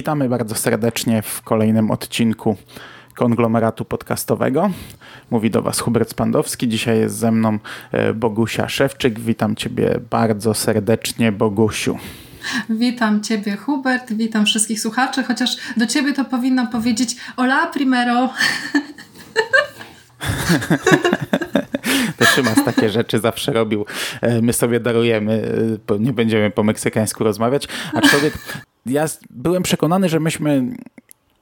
Witamy bardzo serdecznie w kolejnym odcinku konglomeratu podcastowego. Mówi do Was Hubert Spandowski. Dzisiaj jest ze mną e, Bogusia Szewczyk. Witam Ciebie bardzo serdecznie, Bogusiu. Witam Ciebie, Hubert, witam wszystkich słuchaczy, chociaż do Ciebie to powinnam powiedzieć hola primero. To Szymas takie rzeczy zawsze robił. E, my sobie darujemy, e, nie będziemy po meksykańsku rozmawiać. Aczkolwiek ja byłem przekonany, że myśmy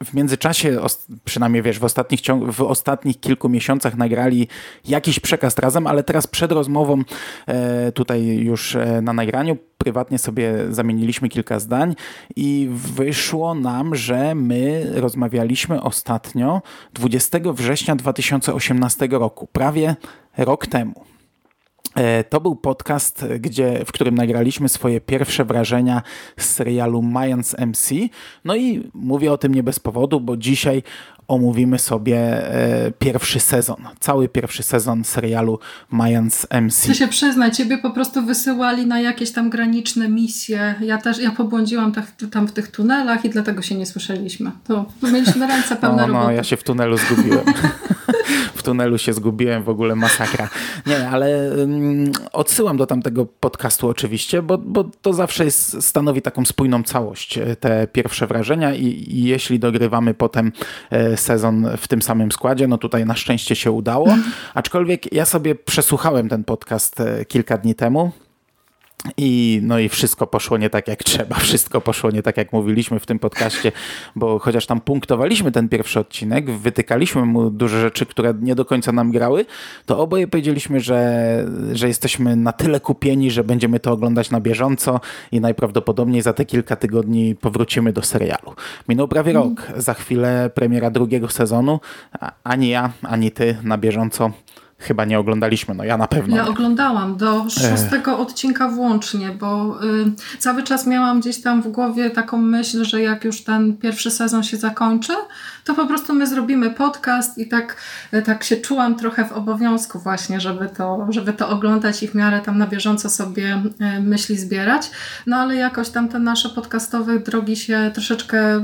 w międzyczasie, przynajmniej wiesz, w ostatnich, w ostatnich kilku miesiącach nagrali jakiś przekaz razem, ale teraz przed rozmową e, tutaj już na nagraniu prywatnie sobie zamieniliśmy kilka zdań i wyszło nam, że my rozmawialiśmy ostatnio 20 września 2018 roku, prawie rok temu. E, to był podcast, gdzie, w którym nagraliśmy swoje pierwsze wrażenia z serialu Mayans MC. No i mówię o tym nie bez powodu, bo dzisiaj omówimy sobie e, pierwszy sezon, cały pierwszy sezon serialu Mayans MC. Chcę się przyznać, ciebie po prostu wysyłali na jakieś tam graniczne misje. Ja też, ja pobłądziłam tak, tam w tych tunelach i dlatego się nie słyszeliśmy. To mieliśmy ręce pełne no, no, roboty. ja się w tunelu zgubiłem. w tunelu się zgubiłem, w ogóle masakra. Nie, ale um, odsyłam do tamtego podcastu oczywiście, bo, bo to zawsze jest, stanowi taką spójną całość, e, te pierwsze wrażenia i, i jeśli dogrywamy potem e, sezon w tym samym składzie. No tutaj na szczęście się udało. Aczkolwiek ja sobie przesłuchałem ten podcast e, kilka dni temu. I, no i wszystko poszło nie tak jak trzeba, wszystko poszło nie tak jak mówiliśmy w tym podcaście, bo chociaż tam punktowaliśmy ten pierwszy odcinek, wytykaliśmy mu duże rzeczy, które nie do końca nam grały, to oboje powiedzieliśmy, że, że jesteśmy na tyle kupieni, że będziemy to oglądać na bieżąco i najprawdopodobniej za te kilka tygodni powrócimy do serialu. Minął prawie mm. rok, za chwilę premiera drugiego sezonu, ani ja, ani ty na bieżąco chyba nie oglądaliśmy. No ja na pewno. Ja oglądałam do szóstego odcinka włącznie, bo y, cały czas miałam gdzieś tam w głowie taką myśl, że jak już ten pierwszy sezon się zakończy, to po prostu my zrobimy podcast i tak, y, tak się czułam trochę w obowiązku właśnie, żeby to, żeby to oglądać i w miarę tam na bieżąco sobie y, myśli zbierać. No ale jakoś tam te nasze podcastowe drogi się troszeczkę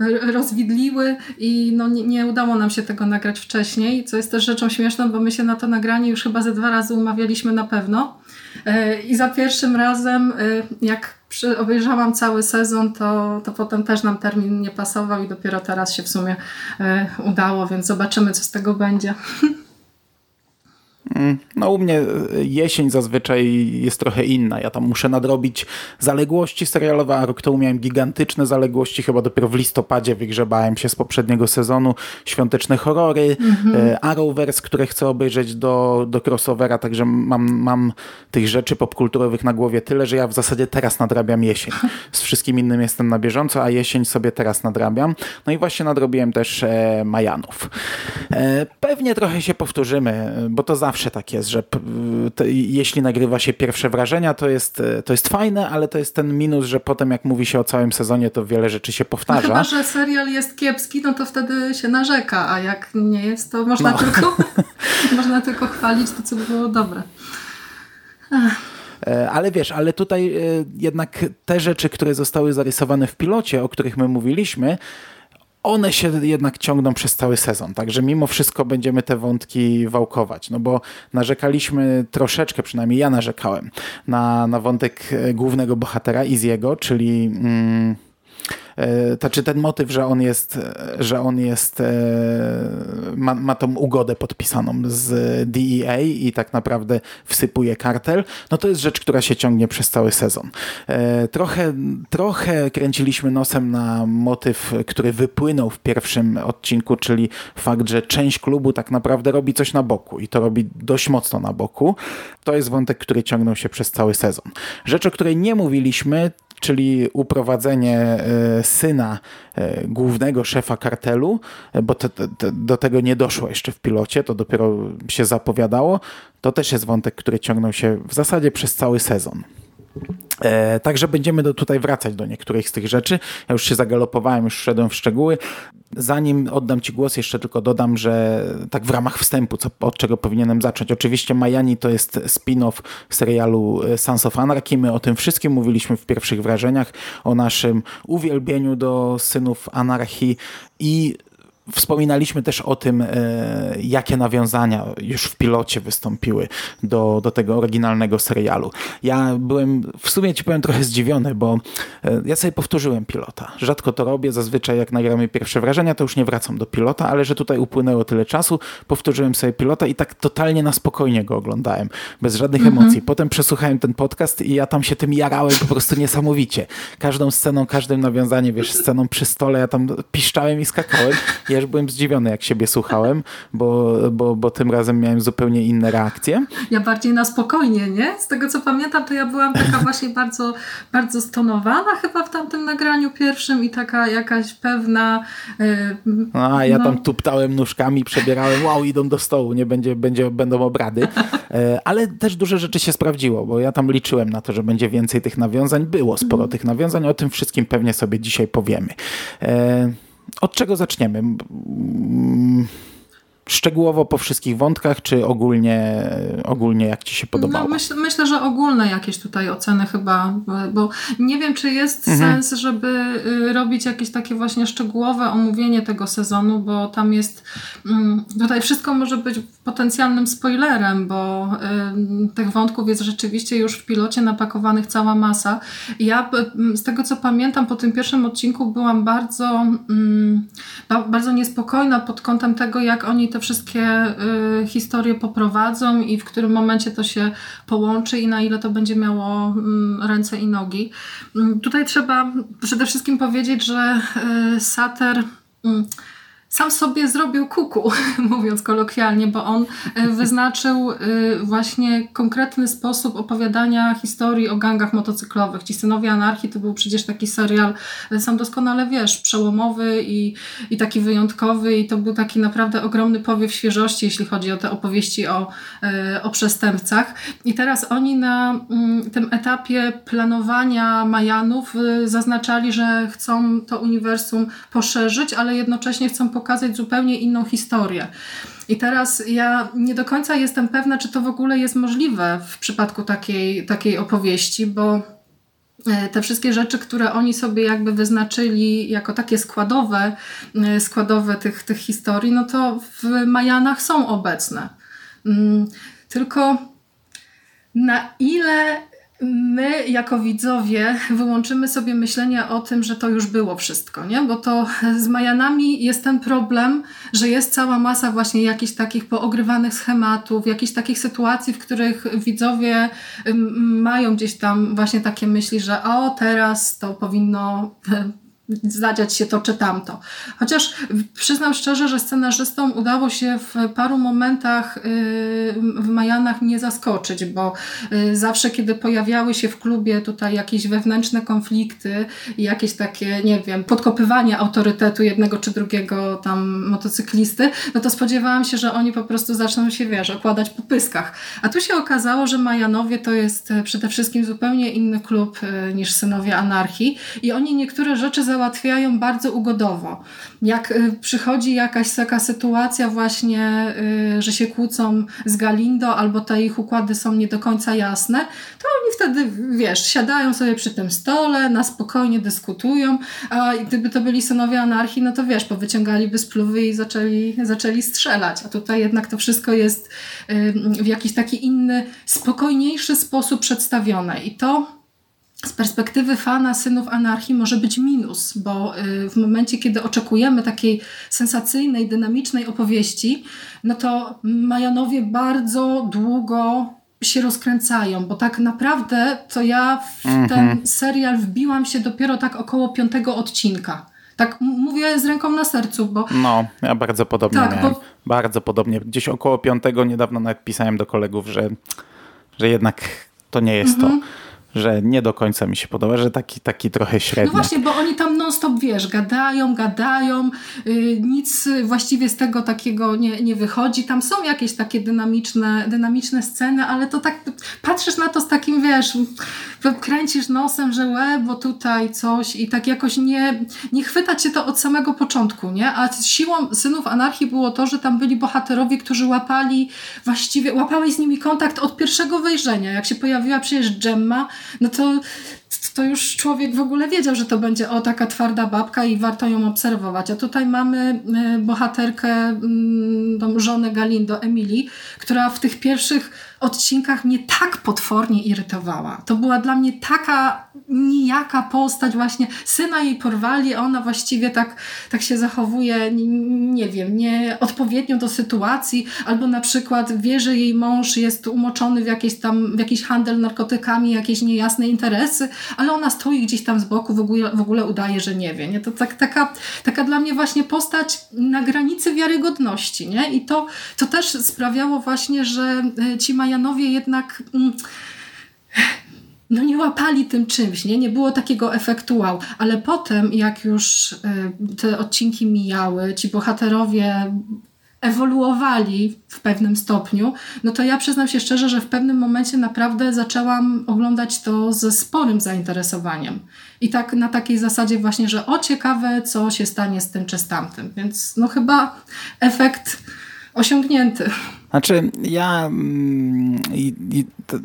y, rozwidliły i no nie, nie udało nam się tego nagrać wcześniej, co jest też rzeczą śmieszną, bo my się na to nagranie już chyba ze dwa razy umawialiśmy na pewno. E, I za pierwszym razem, e, jak obejrzałam cały sezon, to, to potem też nam termin nie pasował i dopiero teraz się w sumie e, udało, więc zobaczymy, co z tego będzie. Mm, no u mnie e, jesień zazwyczaj jest trochę inna. Ja tam muszę nadrobić zaległości serialowe, a rok temu miałem gigantyczne zaległości. Chyba dopiero w listopadzie wygrzebałem się z poprzedniego sezonu. Świąteczne horrory, mm-hmm. Arrowverse, które chcę obejrzeć do, do crossovera, także mam, mam tych rzeczy popkulturowych na głowie tyle, że ja w zasadzie teraz nadrabiam jesień. Z wszystkim innym jestem na bieżąco, a jesień sobie teraz nadrabiam. No i właśnie nadrobiłem też e, Majanów. E, pewnie trochę się powtórzymy, bo to zawsze zawsze tak jest, że jeśli nagrywa się pierwsze wrażenia, to jest, to jest fajne, ale to jest ten minus, że potem jak mówi się o całym sezonie, to wiele rzeczy się powtarza. No chyba, że serial jest kiepski, no to wtedy się narzeka, a jak nie jest, to można, no. tylko, można tylko chwalić to, co było dobre. E, ale wiesz, ale tutaj e, jednak te rzeczy, które zostały zarysowane w pilocie, o których my mówiliśmy, one się jednak ciągną przez cały sezon, także mimo wszystko będziemy te wątki wałkować, no bo narzekaliśmy troszeczkę, przynajmniej ja narzekałem, na, na wątek e, głównego bohatera Iziego, czyli... Mm, E, znaczy ten motyw, że on jest, że on jest, e, ma, ma tą ugodę podpisaną z DEA i tak naprawdę wsypuje kartel, no to jest rzecz, która się ciągnie przez cały sezon. E, trochę, trochę kręciliśmy nosem na motyw, który wypłynął w pierwszym odcinku, czyli fakt, że część klubu tak naprawdę robi coś na boku i to robi dość mocno na boku. To jest wątek, który ciągnął się przez cały sezon. Rzecz, o której nie mówiliśmy, czyli uprowadzenie e, syna e, głównego szefa kartelu, e, bo do tego nie doszło jeszcze w pilocie, to dopiero się zapowiadało. To też jest wątek, który ciągnął się w zasadzie przez cały sezon. E, także będziemy do, tutaj wracać do niektórych z tych rzeczy. Ja już się zagalopowałem, już wszedłem w szczegóły. Zanim oddam Ci głos, jeszcze tylko dodam, że tak w ramach wstępu, co, od czego powinienem zacząć. Oczywiście Miami to jest spin-off serialu e, Sons of Anarchy. My o tym wszystkim mówiliśmy w pierwszych wrażeniach, o naszym uwielbieniu do synów anarchii i Wspominaliśmy też o tym, e, jakie nawiązania już w pilocie wystąpiły do, do tego oryginalnego serialu. Ja byłem w sumie ci powiem trochę zdziwiony, bo e, ja sobie powtórzyłem pilota. Rzadko to robię, zazwyczaj jak nagramy pierwsze wrażenia, to już nie wracam do pilota, ale że tutaj upłynęło tyle czasu, powtórzyłem sobie pilota i tak totalnie na spokojnie go oglądałem, bez żadnych mhm. emocji. Potem przesłuchałem ten podcast i ja tam się tym jarałem po prostu niesamowicie. Każdą sceną, każdym nawiązaniem, wiesz, sceną przy stole, ja tam piszczałem i skakałem. Ja już byłem zdziwiony, jak siebie słuchałem, bo, bo, bo tym razem miałem zupełnie inne reakcje. Ja bardziej na spokojnie, nie? Z tego co pamiętam, to ja byłam taka właśnie bardzo, bardzo stonowana chyba w tamtym nagraniu pierwszym i taka jakaś pewna... Yy, a ja no. tam tuptałem nóżkami, przebierałem, wow, idą do stołu, nie będzie, będzie, będą obrady. Yy, ale też duże rzeczy się sprawdziło, bo ja tam liczyłem na to, że będzie więcej tych nawiązań. Było sporo mm. tych nawiązań, o tym wszystkim pewnie sobie dzisiaj powiemy. Yy, od czego zaczniemy? Szczegółowo po wszystkich wątkach, czy ogólnie, ogólnie jak ci się no, podobało? No, myśl, myślę, że ogólne jakieś tutaj oceny chyba, bo nie wiem, czy jest mhm. sens, żeby y, robić jakieś takie właśnie szczegółowe omówienie tego sezonu, bo tam jest, mm, tutaj wszystko może być potencjalnym spoilerem, bo y, tych wątków jest rzeczywiście już w pilocie napakowanych cała masa. Ja z tego, co pamiętam, po tym pierwszym odcinku byłam bardzo, mm, bardzo niespokojna pod kątem tego, jak oni te te wszystkie y, historie poprowadzą i w którym momencie to się połączy i na ile to będzie miało y, ręce i nogi. Y, tutaj trzeba przede wszystkim powiedzieć, że y, Sater mm, sam sobie zrobił kuku, mówiąc kolokwialnie, bo on e, wyznaczył e, właśnie konkretny sposób opowiadania historii o gangach motocyklowych. Ci Synowie Anarchii to był przecież taki serial, e, sam doskonale wiesz, przełomowy i, i taki wyjątkowy i to był taki naprawdę ogromny powiew świeżości, jeśli chodzi o te opowieści o, o przestępcach. I teraz oni na mm, tym etapie planowania Majanów zaznaczali, że chcą to uniwersum poszerzyć, ale jednocześnie chcą pokazać zupełnie inną historię. I teraz ja nie do końca jestem pewna, czy to w ogóle jest możliwe w przypadku takiej, takiej opowieści, bo e, te wszystkie rzeczy, które oni sobie jakby wyznaczyli jako takie składowe, e, składowe tych, tych historii, no to w Majanach są obecne. Mm, tylko na ile my jako widzowie wyłączymy sobie myślenie o tym, że to już było wszystko, nie? Bo to z Majanami jest ten problem, że jest cała masa właśnie jakichś takich poogrywanych schematów, jakichś takich sytuacji, w których widzowie mają gdzieś tam właśnie takie myśli, że o teraz to powinno zadziać się to czy tamto. Chociaż przyznam szczerze, że scenarzystom udało się w paru momentach y, w Majanach nie zaskoczyć, bo y, zawsze kiedy pojawiały się w klubie tutaj jakieś wewnętrzne konflikty i jakieś takie, nie wiem, podkopywanie autorytetu jednego czy drugiego tam motocyklisty, no to spodziewałam się, że oni po prostu zaczną się, wiesz, okładać po pyskach. A tu się okazało, że Majanowie to jest e, przede wszystkim zupełnie inny klub niż Synowie Anarchii i oni niektóre rzeczy za załatwiają bardzo ugodowo. Jak y, przychodzi jakaś taka sytuacja właśnie, y, że się kłócą z Galindo albo te ich układy są nie do końca jasne, to oni wtedy, wiesz, siadają sobie przy tym stole, na spokojnie dyskutują, a gdyby to byli synowie anarchii, no to wiesz, powyciągaliby spluwy i zaczęli, zaczęli strzelać. A tutaj jednak to wszystko jest w jakiś taki inny, spokojniejszy sposób przedstawione. I to z perspektywy fana synów anarchii może być minus, bo y, w momencie, kiedy oczekujemy takiej sensacyjnej, dynamicznej opowieści, no to Majanowie bardzo długo się rozkręcają, bo tak naprawdę to ja w mhm. ten serial wbiłam się dopiero tak około piątego odcinka. Tak mówię z ręką na sercu, bo... No, ja bardzo podobnie tak. Bo... Bardzo podobnie. Gdzieś około piątego niedawno nawet pisałem do kolegów, że, że jednak to nie jest to mhm że nie do końca mi się podoba, że taki, taki trochę średni. No właśnie, bo oni tam non-stop, wiesz, gadają, gadają, yy, nic właściwie z tego takiego nie, nie wychodzi. Tam są jakieś takie dynamiczne, dynamiczne sceny, ale to tak patrzysz na to z takim, wiesz, kręcisz nosem, że łe, bo tutaj coś i tak jakoś nie, nie chwyta cię to od samego początku, nie? A siłą Synów Anarchii było to, że tam byli bohaterowie, którzy łapali właściwie, łapałeś z nimi kontakt od pierwszego wejrzenia. Jak się pojawiła przecież Gemma, no to to już człowiek w ogóle wiedział, że to będzie o taka twarda babka i warto ją obserwować. A tutaj mamy y, bohaterkę, mm, tą żonę Galindo, Emilii, która w tych pierwszych odcinkach mnie tak potwornie irytowała. To była dla mnie taka nijaka postać właśnie. Syna jej porwali, ona właściwie tak, tak się zachowuje, nie, nie wiem, nieodpowiednio do sytuacji, albo na przykład wie, że jej mąż jest umoczony w, jakieś tam, w jakiś handel narkotykami, jakieś niejasne interesy, ale ona stoi gdzieś tam z boku, w ogóle, w ogóle udaje, że nie wie. Nie? To tak, taka, taka dla mnie właśnie postać na granicy wiarygodności. Nie? I to, to też sprawiało właśnie, że e, ci Majanowie jednak... Mm, no nie łapali tym czymś, nie? nie było takiego efektu wow. Ale potem, jak już e, te odcinki mijały, ci bohaterowie ewoluowali w pewnym stopniu, no to ja przyznam się szczerze, że w pewnym momencie naprawdę zaczęłam oglądać to ze sporym zainteresowaniem. I tak na takiej zasadzie właśnie, że o ciekawe, co się stanie z tym czy z tamtym. Więc no chyba efekt osiągnięty. Znaczy, ja mm, i, i to,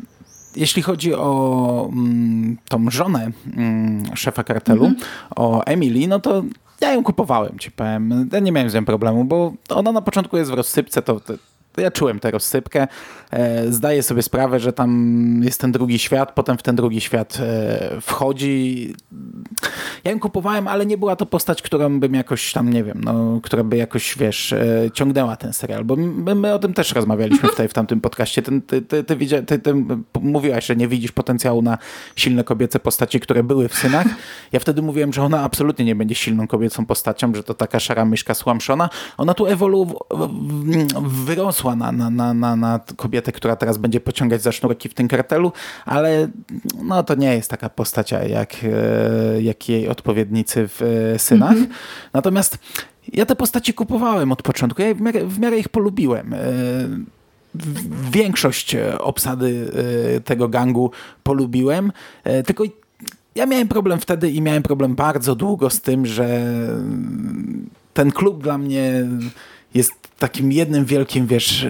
jeśli chodzi o mm, tą żonę mm, szefa kartelu, mm -hmm. o Emily, no to ja ją kupowałem, ci powiem. Ja nie miałem z nią problemu, bo ona na początku jest w rozsypce, to, to ja czułem tę rozsypkę. E, zdaję sobie sprawę, że tam jest ten drugi świat, potem w ten drugi świat e, wchodzi. Ja ją kupowałem, ale nie była to postać, którą bym jakoś tam, nie wiem, no, która by jakoś, wiesz, e, ciągnęła ten serial, bo my, my o tym też rozmawialiśmy tutaj w tamtym podcaście. Ty, ty, ty, ty, ty, ty mówiłaś, że nie widzisz potencjału na silne kobiece postaci, które były w synach. Ja wtedy mówiłem, że ona absolutnie nie będzie silną kobiecą postacią, że to taka szara myszka słamszona. Ona tu ewoluowała, wyrosła na, na, na, na, na kobietę, która teraz będzie pociągać za sznurki w tym kartelu, ale no, to nie jest taka postać jak, e, jak jej odpowiednicy w e, synach. -hmm. Natomiast ja te postaci kupowałem od początku. Ja w miarę, w miarę ich polubiłem e, większość obsady tego gangu polubiłem, tylko ja miałem problem wtedy i miałem problem bardzo długo z tym, że ten klub dla mnie jest takim jednym wielkim, wiesz,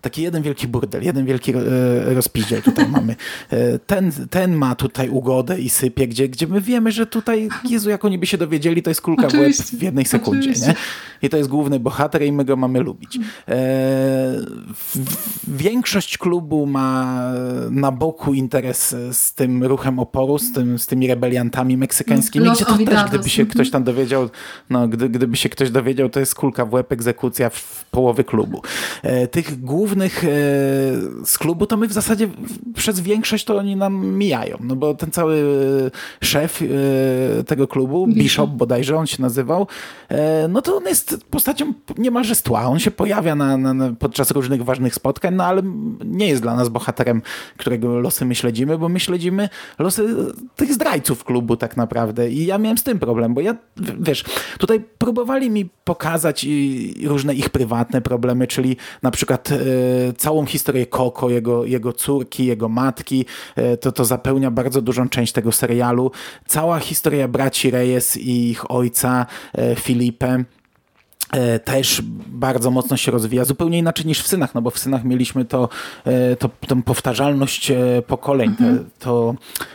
taki jeden wielki burdel, jeden wielki e, rozpiździel tutaj mamy. E, ten, ten ma tutaj ugodę i sypie, gdzie, gdzie my wiemy, że tutaj, Jezu, jak oni by się dowiedzieli, to jest kulka w łeb w jednej sekundzie, nie? I to jest główny bohater i my go mamy lubić. E, większość klubu ma na boku interes z tym ruchem oporu, z, tym, z tymi rebeliantami meksykańskimi, gdzie to też, gdyby się ktoś tam dowiedział, no, gdy, gdyby się ktoś dowiedział, to jest kulka w łeb, egzekucja w połowy klubu. E, tych głównych e, z klubu to my w zasadzie przez większość to oni nam mijają, no bo ten cały szef e, tego klubu, Bishop bodajże on się nazywał, no to on jest postacią niemalże z tła. On się pojawia na, na, podczas różnych ważnych spotkań, no ale nie jest dla nas bohaterem, którego losy my śledzimy, bo my śledzimy losy tych zdrajców klubu tak naprawdę i ja miałem z tym problem, bo ja, wiesz, tutaj próbowali mi pokazać i różne ich prywatne problemy, czyli na przykład e, całą historię Koko, jego, jego córki, jego matki, e, to, to zapełnia bardzo dużą część tego serialu. Cała historia braci Reyes i ich ojca e, Filipe też bardzo mocno się rozwija, zupełnie inaczej niż w synach, no bo w synach mieliśmy to, to tą powtarzalność pokoleń, mhm. to,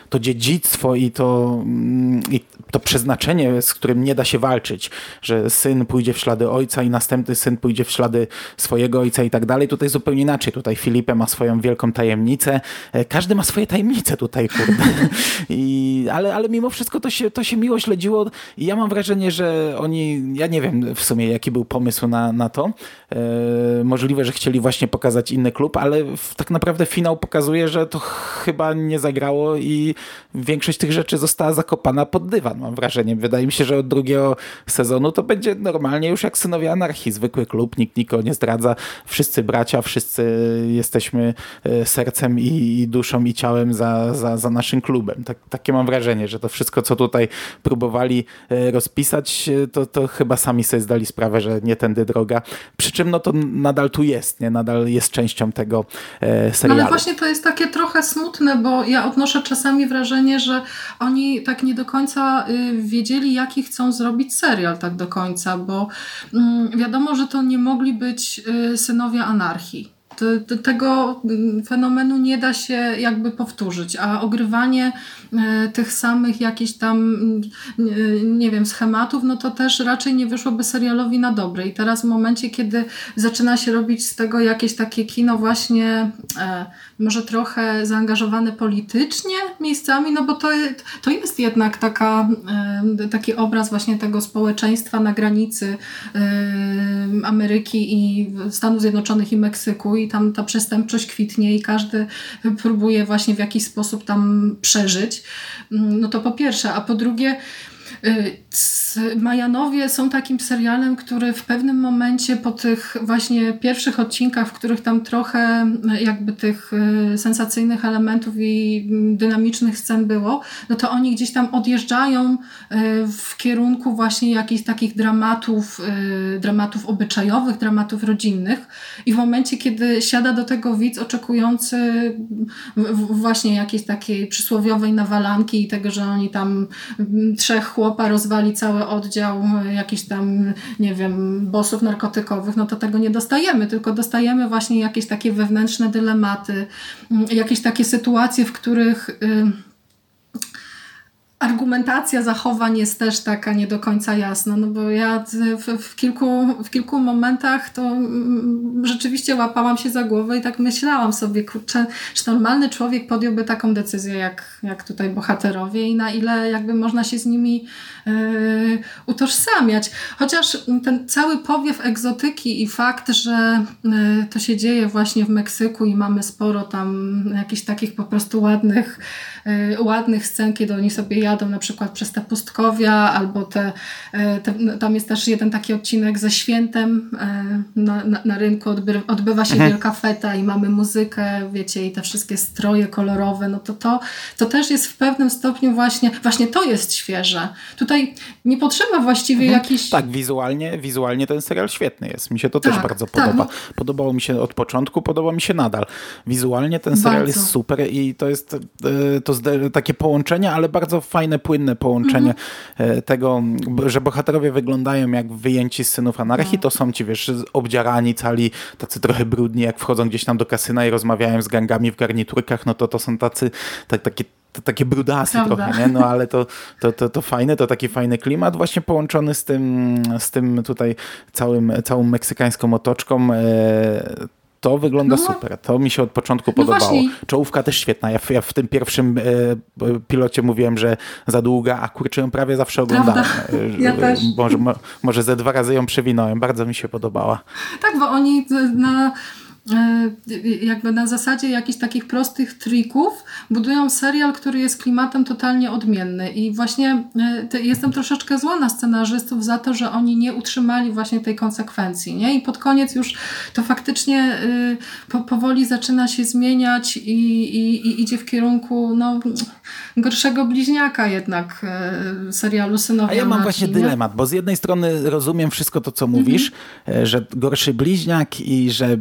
to dziedzictwo i to, mm, i to przeznaczenie, z którym nie da się walczyć, że syn pójdzie w ślady ojca i następny syn pójdzie w ślady swojego ojca i tak dalej. Tutaj zupełnie inaczej. Tutaj Filipe ma swoją wielką tajemnicę. E, każdy ma swoje tajemnice tutaj, kurde. I, ale, ale mimo wszystko to się, to się miło śledziło i ja mam wrażenie, że oni, ja nie wiem w sumie jaki był pomysł na, na to. E, możliwe, że chcieli właśnie pokazać inny klub, ale tak naprawdę finał pokazuje, że to chyba nie zagrało i większość tych rzeczy została zakopana pod dywan mam wrażenie. Wydaje mi się, że od drugiego sezonu to będzie normalnie już jak Synowie Anarchii. Zwykły klub, nikt nikogo nie zdradza. Wszyscy bracia, wszyscy jesteśmy e, sercem i duszą i ciałem za, za, za naszym klubem. Tak, takie mam wrażenie, że to wszystko, co tutaj próbowali e, rozpisać, e, to, to chyba sami sobie zdali sprawę, że nie tędy droga. Przy czym no to nadal tu jest, nie? Nadal jest częścią tego serialu. No ale właśnie to jest takie trochę smutne, bo ja odnoszę czasami wrażenie, że oni tak nie do końca wiedzieli, jaki chcą zrobić serial tak do końca, bo mm, wiadomo, że to nie mogli być y, synowie anarchii tego mm, fenomenu nie da się jakby powtórzyć, a ogrywanie e, tych samych jakichś tam, mm, nie wiem, schematów, no to też raczej nie wyszłoby serialowi na dobre. I teraz w momencie, kiedy zaczyna się robić z tego jakieś takie kino właśnie e, może trochę zaangażowane politycznie miejscami, no bo to, to jest jednak taka, e, taki obraz właśnie tego społeczeństwa na granicy Ameryki i Stanów Zjednoczonych i Meksyku i tam ta przestępczość kwitnie i każdy próbuje właśnie w jakiś sposób tam przeżyć. Mm, no to po pierwsze, a po drugie, Majanowie są takim serialem, który w pewnym momencie po tych właśnie pierwszych odcinkach, w których tam trochę jakby tych y, sensacyjnych elementów i dynamicznych scen było, no to oni gdzieś tam odjeżdżają y, w kierunku właśnie jakichś takich dramatów, y, dramatów obyczajowych, dramatów rodzinnych. I w momencie, kiedy siada do tego widz oczekujący właśnie jakiejś takiej przysłowiowej nawalanki i tego, że oni tam trzech chłopa rozwali cały oddział e, jakichś tam, nie wiem, bossów narkotykowych, no to tego nie dostajemy, tylko dostajemy właśnie jakieś takie wewnętrzne dylematy, jakieś takie sytuacje, w których... Y, argumentacja zachowań jest też taka nie do końca jasna, no bo ja w, w, kilku, w kilku momentach to mm, rzeczywiście łapałam się za głowę i tak myślałam sobie, kurczę, czy normalny człowiek podjąłby taką decyzję jak, jak tutaj bohaterowie i na ile jakby można się z nimi yy, utożsamiać. Chociaż ten cały powiew egzotyki i fakt, że yy, to się dzieje właśnie w Meksyku i mamy sporo tam jakichś takich po prostu ładnych, ładnych scen, kiedy oni sobie jadą na przykład przez te pustkowia, albo te, e, te no, tam jest też jeden taki odcinek ze świętem e, na, na, na rynku odby, odbywa się mhm. wielka feta i mamy muzykę, wiecie, i te wszystkie stroje kolorowe, no to to, to też jest w pewnym stopniu właśnie, właśnie to jest świeże. Tutaj nie potrzeba właściwie mhm. jakiś... Tak, wizualnie, wizualnie ten serial świetny jest. Mi się to tak, też bardzo tak, podoba. No. Podobało mi się od początku, podoba mi się nadal. Wizualnie ten serial bardzo. jest super i to jest e, to takie połączenie, ale bardzo fajne, płynne połączenie mhm. tego, że bohaterowie wyglądają jak wyjęci z synów anarchii, no. to są ci, wiesz, obdziarani, cali, tacy trochę brudni, jak wchodzą gdzieś tam do kasyna i rozmawiają z gangami w garniturkach, no to to są tacy, tak, takie takie brudasy Prawda. trochę, nie? No ale to, to, to, to fajne, to taki fajny klimat właśnie połączony z tym, z tym tutaj całym, całą meksykańską otoczką. E, to wygląda no, super. To mi się od początku no podobało. Właśnie. Czołówka też świetna. Ja, ja w tym pierwszym e, pilocie mówiłem, że za długa, a kurczę ją prawie zawsze oglądałem. E, ja też. Może, może ze dwa razy ją przewinąłem. Bardzo mi się podobała. Tak, bo oni na E, jakby na zasadzie jakichś takich prostych trików budują serial, który jest klimatem totalnie odmienny i właśnie e, jestem troszeczkę zła na scenarzystów za to, że oni nie utrzymali właśnie tej konsekwencji, nie? I pod koniec już to faktycznie e, po, powoli zaczyna się zmieniać i, i, i idzie w kierunku no, gorszego bliźniaka jednak serialu Synowie A ja mam właśnie nie? dylemat, bo z jednej strony rozumiem wszystko to, co mówisz, mhm. że gorszy bliźniak i że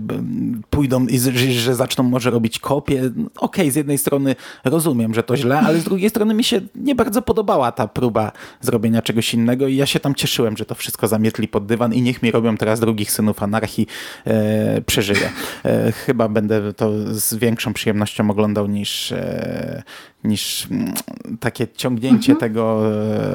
pójdą i że zaczną może robić kopie. Okej, okay, z jednej strony rozumiem, że to źle, ale z drugiej strony mi się nie bardzo podobała ta próba zrobienia czegoś innego i ja się tam cieszyłem, że to wszystko zamietli pod dywan i niech mi robią teraz drugich synów anarchii. E, przeżyję. E, chyba będę to z większą przyjemnością oglądał niż, e, niż mm, takie ciągnięcie mhm. tego,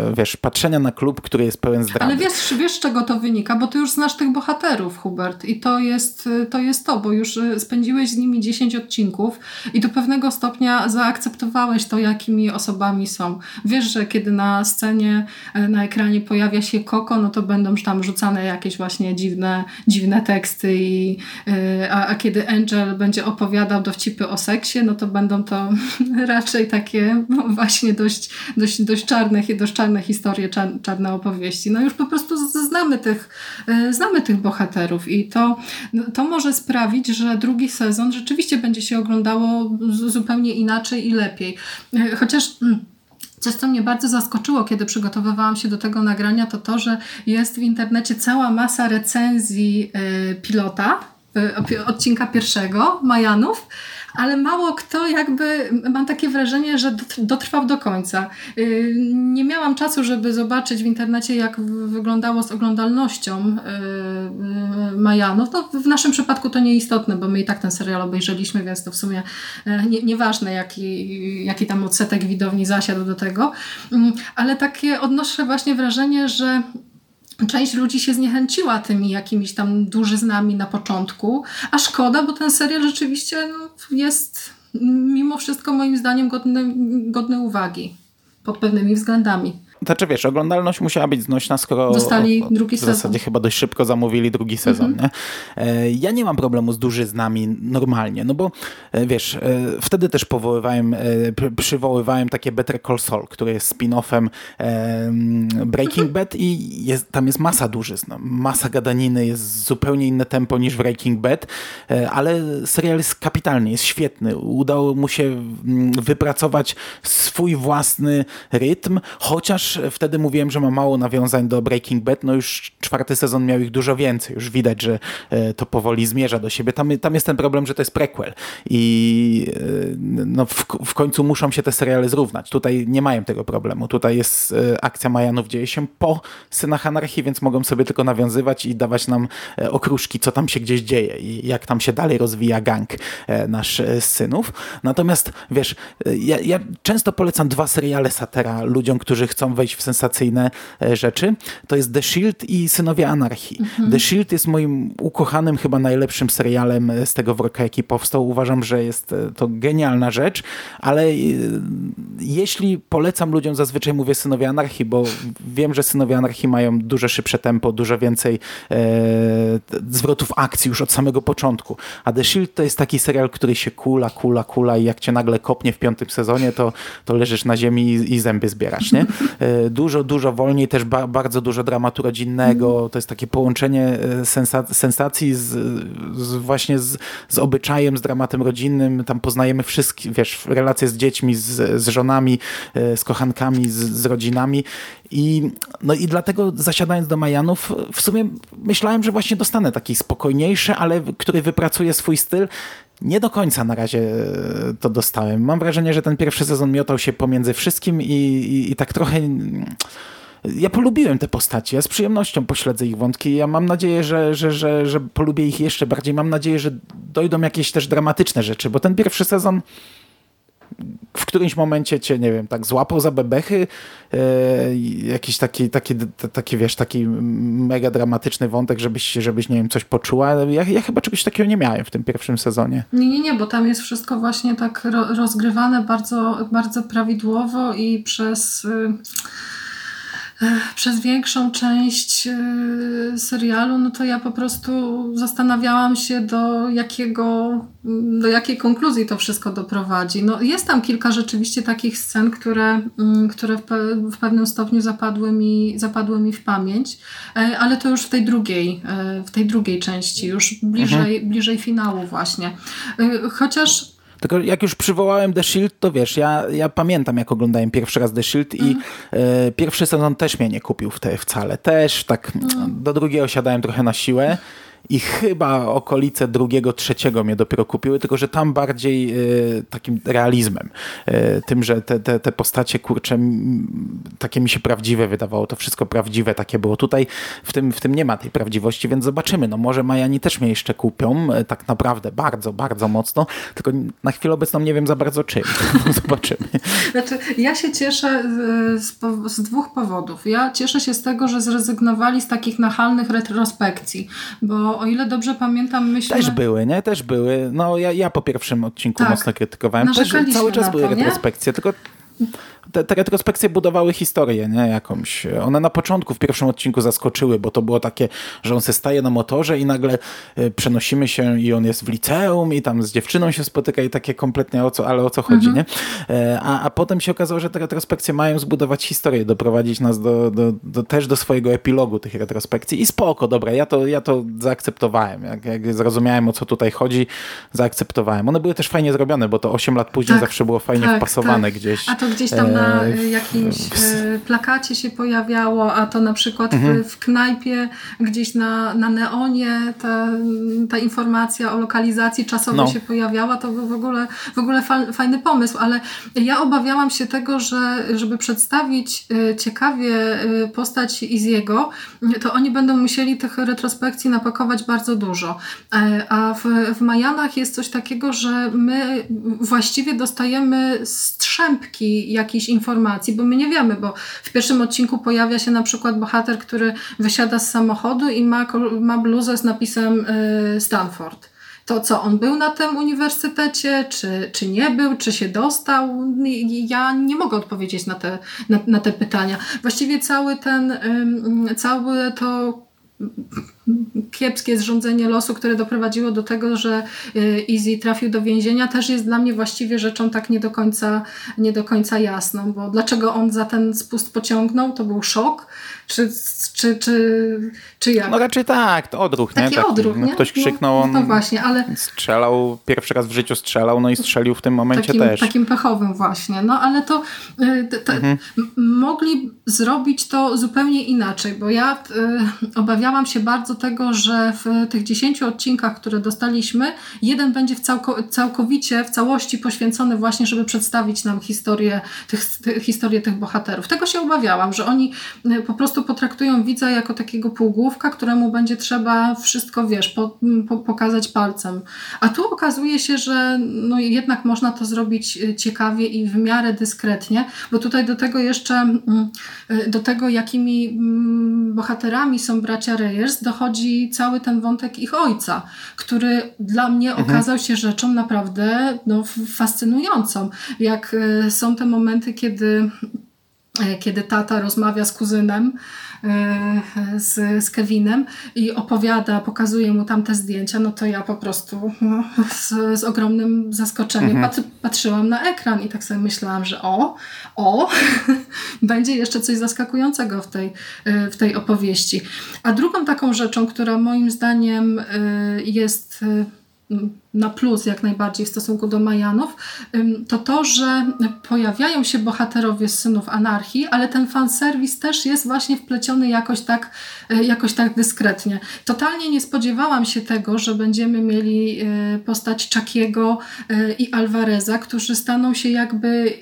e, wiesz, patrzenia na klub, który jest pełen zdrady. Ale wiesz, wiesz, czego to wynika, bo ty już znasz tych bohaterów, Hubert, i to jest to, jest to bo już e, spędziłeś z nimi 10 odcinków i do pewnego stopnia zaakceptowałeś to, jakimi osobami są. Wiesz, że kiedy na scenie, e, na ekranie pojawia się Koko, no to będą tam rzucane jakieś właśnie dziwne, dziwne teksty, i, a, a kiedy Angel będzie opowiadał dowcipy o seksie, no to będą to raczej takie właśnie właśnie dość, dość, dość czarne, dość czarne historie, czarne opowieści. No już po prostu znamy tych, e, znamy tych bohaterów i to, to może sprawić, że drugi sezon rzeczywiście będzie się oglądało zupełnie inaczej i lepiej. E, chociaż mm, Coś, co mnie bardzo zaskoczyło, kiedy przygotowywałam się do tego nagrania, to to, że jest w internecie cała masa recenzji y, pilota, odcinka pierwszego, Majanów, ale mało kto jakby, mam takie wrażenie, że dotrwał do końca. Y, nie miałam czasu, żeby zobaczyć w internecie, jak wyglądało z oglądalnością y, y, Majanów. No, w naszym przypadku to nieistotne, bo my i tak ten serial obejrzeliśmy, więc to w sumie nie, nieważne, jaki, jaki tam odsetek widowni zasiadł do tego. Mm, ale takie odnoszę właśnie wrażenie, że część ludzi się zniechęciła tymi jakimiś tam dużyznami na początku, a szkoda, bo ten serial rzeczywiście no, jest mimo wszystko moim zdaniem godny, godny uwagi pod pewnymi względami. Znaczy wiesz, oglądalność musiała być znośna, skoro Dostali drugi sezon. W zasadzie chyba dość szybko zamówili drugi sezon. Mhm. Nie? E, ja nie mam problemu z dużyznami normalnie, no bo e, wiesz, e, wtedy też powoływałem, przywoływałem takie Better Call Saul, który jest spin-offem Breaking mhm. Bad i jest, tam jest masa dużyzn, masa gadaniny, jest zupełnie inne tempo niż w Breaking Bad, ale serial jest kapitalny, jest świetny. Udało mu się mm, wypracować swój własny rytm, chociaż wtedy mówiłem, że ma mało nawiązań do Breaking Bad, no już czwarty sezon miał ich dużo więcej. Już widać, że e, to powoli zmierza do siebie. Tam, tam jest ten problem, że to jest prequel i e, no, w, w końcu muszą się te seriale zrównać. Tutaj nie mają tego problemu. Tutaj jest e, akcja Majanów dzieje się po Synach Anarchii, więc mogą sobie tylko nawiązywać i dawać nam okruszki, co tam się gdzieś dzieje i jak tam się dalej rozwija gang nasz synów. Natomiast wiesz, ja, ja często polecam dwa seriale Satera ludziom, którzy chcą wejść w sensacyjne e, rzeczy, to jest The Shield i Synowie Anarchii. Mhm. The Shield jest moim ukochanym, chyba najlepszym serialem e, z tego worka, jaki powstał. Uważam, że jest e, to genialna rzecz, ale jeśli polecam ludziom, zazwyczaj mówię Synowie Anarchii, bo wiem, że Synowie Anarchii mają dużo szybsze tempo, dużo więcej e, zwrotów akcji już od samego początku. A The Shield to jest taki serial, który się kula, kula, kula i jak cię nagle kopnie w piątym sezonie, to, to leżysz na ziemi i, i zęby zbierasz, nie? Dużo, dużo wolniej, też ba bardzo dużo dramatu rodzinnego. Mm. To jest takie połączenie e, sensa sensacji z, z właśnie z, z, obyczajem, z dramatem rodzinnym. Tam poznajemy wszystkie, wiesz, relacje z dziećmi, z, z żonami, e, z kochankami, z, z rodzinami. I, no i dlatego zasiadając do Majanów, w sumie myślałem, że właśnie dostanę taki spokojniejszy, ale który wypracuje swój styl. Nie do końca na razie e, to dostałem. Mam wrażenie, że ten pierwszy sezon miotał się pomiędzy wszystkim i, i, i tak trochę ja polubiłem te postacie, ja z przyjemnością pośledzę ich wątki. Ja mam nadzieję, że, że, że, że polubię ich jeszcze bardziej. Mam nadzieję, że dojdą jakieś też dramatyczne rzeczy, bo ten pierwszy sezon w którymś momencie cię, nie wiem, tak złapał za bebechy, e, jakiś taki, taki, taki, wiesz, taki mega dramatyczny wątek, żebyś, żebyś, nie wiem, coś poczuła. Ja, ja chyba czegoś takiego nie miałem w tym pierwszym sezonie. Nie, nie, nie, bo tam jest wszystko właśnie tak rozgrywane bardzo, bardzo prawidłowo i przez... Y przez większą część e, serialu, no to ja po prostu zastanawiałam się, do jakiego, do jakiej konkluzji to wszystko doprowadzi. No, jest tam kilka rzeczywiście takich scen, które, mm, które w, w pewnym stopniu zapadły mi, zapadły mi w pamięć, e, ale to już w tej drugiej, e, w tej drugiej części, już bliżej, mhm. bliżej finału właśnie. Chociaż tylko jak już przywołałem The Shield, to wiesz, ja, ja pamiętam jak oglądałem pierwszy raz The Shield i mm. e, pierwszy sezon też mnie nie kupił w te wcale. Też tak mm. do drugiego siadałem trochę na siłę i chyba okolice drugiego, trzeciego mnie dopiero kupiły, tylko że tam bardziej y, takim realizmem. Y, tym, że te, te, te postacie, kurcze, takie mi się prawdziwe wydawało, to wszystko prawdziwe takie było. Tutaj w tym, w tym nie ma tej prawdziwości, więc zobaczymy. No może Majani też mnie jeszcze kupią, y, tak naprawdę bardzo, bardzo mocno, tylko na chwilę obecną nie wiem za bardzo czym. zobaczymy. Znaczy, ja się cieszę z, z dwóch powodów. Ja cieszę się z tego, że zrezygnowali z takich nachalnych retrospekcji, bo o ile dobrze pamiętam, myślę... Też były, nie? Też były. No ja, ja po pierwszym odcinku tak. mocno krytykowałem. Też cały czas były retrospekcje, tylko te, te retrospekcje budowały historię, nie? Jakąś. One na początku w pierwszym odcinku zaskoczyły, bo to było takie, że on se staje na motorze i nagle y, przenosimy się i on jest w liceum i tam z dziewczyną się spotyka i takie kompletnie o co, ale o co chodzi, Mhm. nie? E, a, a potem się okazało, że te retrospekcje mają zbudować historię, doprowadzić nas do, do, do, też do swojego epilogu tych retrospekcji i spoko, dobra, ja to, ja to zaakceptowałem. Jak, jak zrozumiałem o co tutaj chodzi, zaakceptowałem. One były też fajnie zrobione, bo to 8 lat później Tak, zawsze było fajnie tak, wpasowane tak. gdzieś. A to gdzieś tam na e, y, jakimś y, plakacie się pojawiało, a to na przykład Mhm. w, w knajpie, gdzieś na, na neonie ta, ta informacja o lokalizacji czasowej No. się pojawiała. To był w ogóle, w ogóle fa- fajny pomysł, ale ja obawiałam się tego, że żeby przedstawić y, ciekawie postać Iziego, to oni będą musieli tych retrospekcji napakować bardzo dużo. E, A w, w Majanach jest coś takiego, że my właściwie dostajemy strzępki jakichś informacji, bo my nie wiemy, bo w pierwszym odcinku pojawia się na przykład bohater, który wysiada z samochodu i ma, ma bluzę z napisem y, Stanford. To co, on był na tym uniwersytecie, czy, czy nie był, czy się dostał? Ja nie mogę odpowiedzieć na te, na, na te pytania. Właściwie cały ten, ym, całe to kiepskie zrządzenie losu, które doprowadziło do tego, że Easy trafił do więzienia, też jest dla mnie właściwie rzeczą tak nie do końca, nie do końca jasną, bo dlaczego on za ten spust pociągnął, to był szok, czy, czy, czy, czy jak? No raczej tak, to odruch, nie? Taki Taki, odruch, no, nie? Ktoś No, krzyknął, on No właśnie, ale strzelał, pierwszy raz w życiu strzelał, no i strzelił w tym momencie takim, też. takim pechowym właśnie. No ale to y, t- t- Mhm. mogli zrobić to zupełnie inaczej, bo ja y, obawiałam się bardzo tego, że w tych 10 odcinkach, które dostaliśmy, jeden będzie w całko, całkowicie, w całości poświęcony właśnie, żeby przedstawić nam historię tych, ty, historię tych bohaterów. Tego się obawiałam, że oni y, po prostu potraktują widza jako takiego półgłówka, któremu będzie trzeba wszystko, wiesz, po, po, pokazać palcem. A tu okazuje się, że no jednak można to zrobić y, ciekawie i w miarę dyskretnie, bo tutaj do tego jeszcze, mm, y, do tego jakimi mm, bohaterami są bracia Reyes, dochodzi cały ten wątek ich ojca, który dla mnie okazał się rzeczą naprawdę no, fascynującą. Jak y, są te momenty, kiedy e, kiedy tata rozmawia z kuzynem, e, z, z Kevinem i opowiada, pokazuje mu tamte zdjęcia, no to ja po prostu no, z, z ogromnym zaskoczeniem pat, patrzyłam na ekran i tak sobie myślałam, że o, o, będzie jeszcze coś zaskakującego w tej, w tej opowieści. A drugą taką rzeczą, która moim zdaniem e, jest e, na plus jak najbardziej w stosunku do Majanów, to to, że pojawiają się bohaterowie z Synów Anarchii, ale ten fanserwis też jest właśnie wpleciony jakoś tak, y, jakoś tak dyskretnie. Totalnie nie spodziewałam się tego, że będziemy mieli y, postać Chuckiego y, i Alvareza, którzy staną się jakby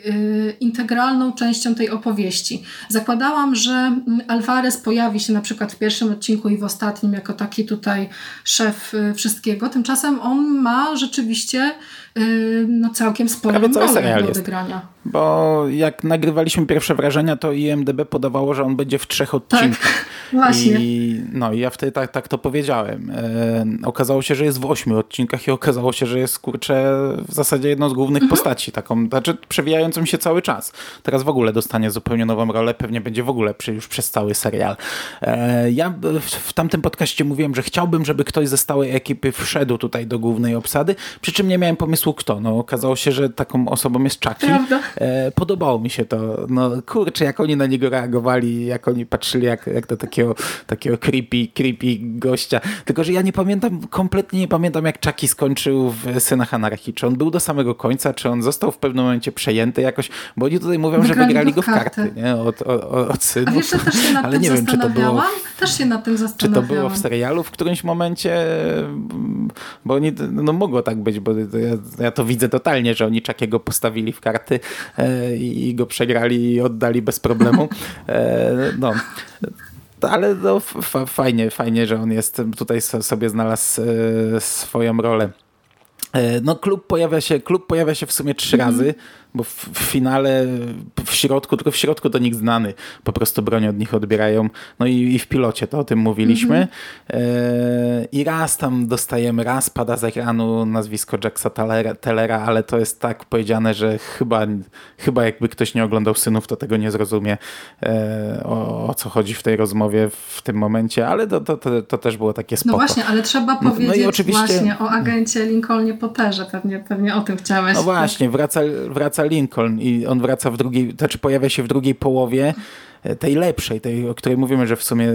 integralną częścią tej opowieści. Zakładałam, że mm, Alvarez pojawi się na przykład w pierwszym odcinku i w ostatnim jako taki tutaj szef wszystkiego. Tymczasem on ma rzeczywiście y, no, całkiem sporą Prawie cały serial do jest. odegrania. Bo jak nagrywaliśmy pierwsze wrażenia, to IMDB podawało, że on będzie w trzech odcinkach. Tak, Właśnie. I, no i ja wtedy tak, tak to powiedziałem. E, okazało się, że jest w ośmiu odcinkach i okazało się, że jest kurczę w zasadzie jedną z głównych Mhm. postaci, taką, znaczy przewijającą się cały czas. Teraz w ogóle dostanie zupełnie nową rolę, pewnie będzie w ogóle przy, już przez cały serial. E, ja w, w tamtym podcaście mówiłem, że chciałbym, żeby ktoś ze stałej ekipy wszedł tutaj do głównej obsady, przy czym nie miałem pomysłu kto. No okazało się, że taką osobą jest Chucky. Prawda. E, podobało mi się to. No kurczę, jak oni na niego reagowali, jak oni patrzyli jak, jak do takiego, takiego creepy, creepy gościa. Tylko, że ja nie pamiętam, kompletnie nie pamiętam jak Chucky skończył w Synach Anarchii. Czy on był do samego końca, czy on został w pewnym momencie przejęty jakoś, bo oni tutaj mówią, że Wygrali wygrali go w karty, karty. nie? Od, od, od synów. A wiesz, też się nad Ale tym nie wiem, czy to było zastanawiałam? Też się nad tym czy to zastanawiałam. było w serialu w którymś momencie, bo oni, no mogło tak być, bo ja, ja to widzę totalnie, że oni Czakiego postawili w karty e, i go przegrali i oddali bez problemu. E, no. Ale no, fajnie, fajnie, że on jest tutaj so- sobie znalazł e, swoją rolę. E, No klub pojawia się, klub pojawia się w sumie trzy razy, bo w, w finale, w środku, tylko w środku to nikt znany. Po prostu broń od nich odbierają. No i, i w pilocie to o tym mówiliśmy. Mhm. E, I raz tam dostajemy, raz pada z ekranu nazwisko Jacksa Tellera, ale to jest tak powiedziane, że chyba, chyba jakby ktoś nie oglądał Synów, to tego nie zrozumie e, o, o co chodzi w tej rozmowie w tym momencie, ale to, to, to, to też było takie spoko. No właśnie, ale trzeba powiedzieć no, no i oczywiście... właśnie o agencie Lincolnie Potterze, pewnie, pewnie o tym chciałeś. No właśnie, wraca, wraca Lincoln i on wraca w drugiej, znaczy pojawia się w drugiej połowie tej lepszej, tej, o której mówimy, że w sumie,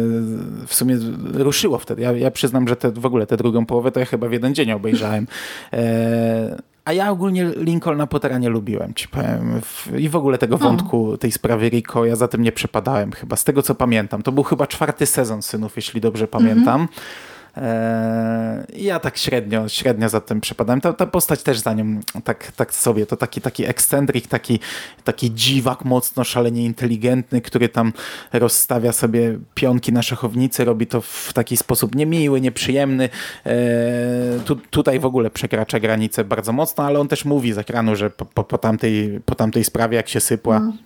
w sumie ruszyło wtedy. Ja, ja przyznam, że te, w ogóle tę drugą połowę to ja chyba w jeden dzień obejrzałem. E, a ja ogólnie Lincolna Pottera nie lubiłem, ci powiem. I w ogóle tego wątku, tej sprawy Rico, ja za tym nie przepadałem chyba. Z tego co pamiętam. To był chyba czwarty sezon Synów, jeśli dobrze pamiętam. Mm -hmm. Eee, ja tak średnio, średnio za tym przepadałem. Ta, ta postać też za nią tak, tak sobie, to taki, taki ekscentrik, taki, taki dziwak mocno szalenie inteligentny, który tam rozstawia sobie pionki na szachownicy, robi to w taki sposób niemiły, nieprzyjemny. Eee, tu, tutaj w ogóle przekracza granicę bardzo mocno, ale on też mówi z ekranu, że po, po, po, tamtej, po tamtej sprawie, jak się sypła, mm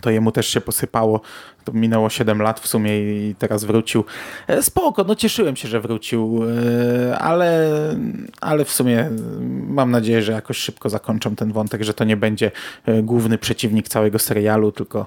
to jemu też się posypało. To minęło 7 lat w sumie i teraz wrócił. E, spoko, no cieszyłem się, że wrócił, e, ale, ale w sumie mam nadzieję, że jakoś szybko zakończą ten wątek, że to nie będzie e, główny przeciwnik całego serialu, tylko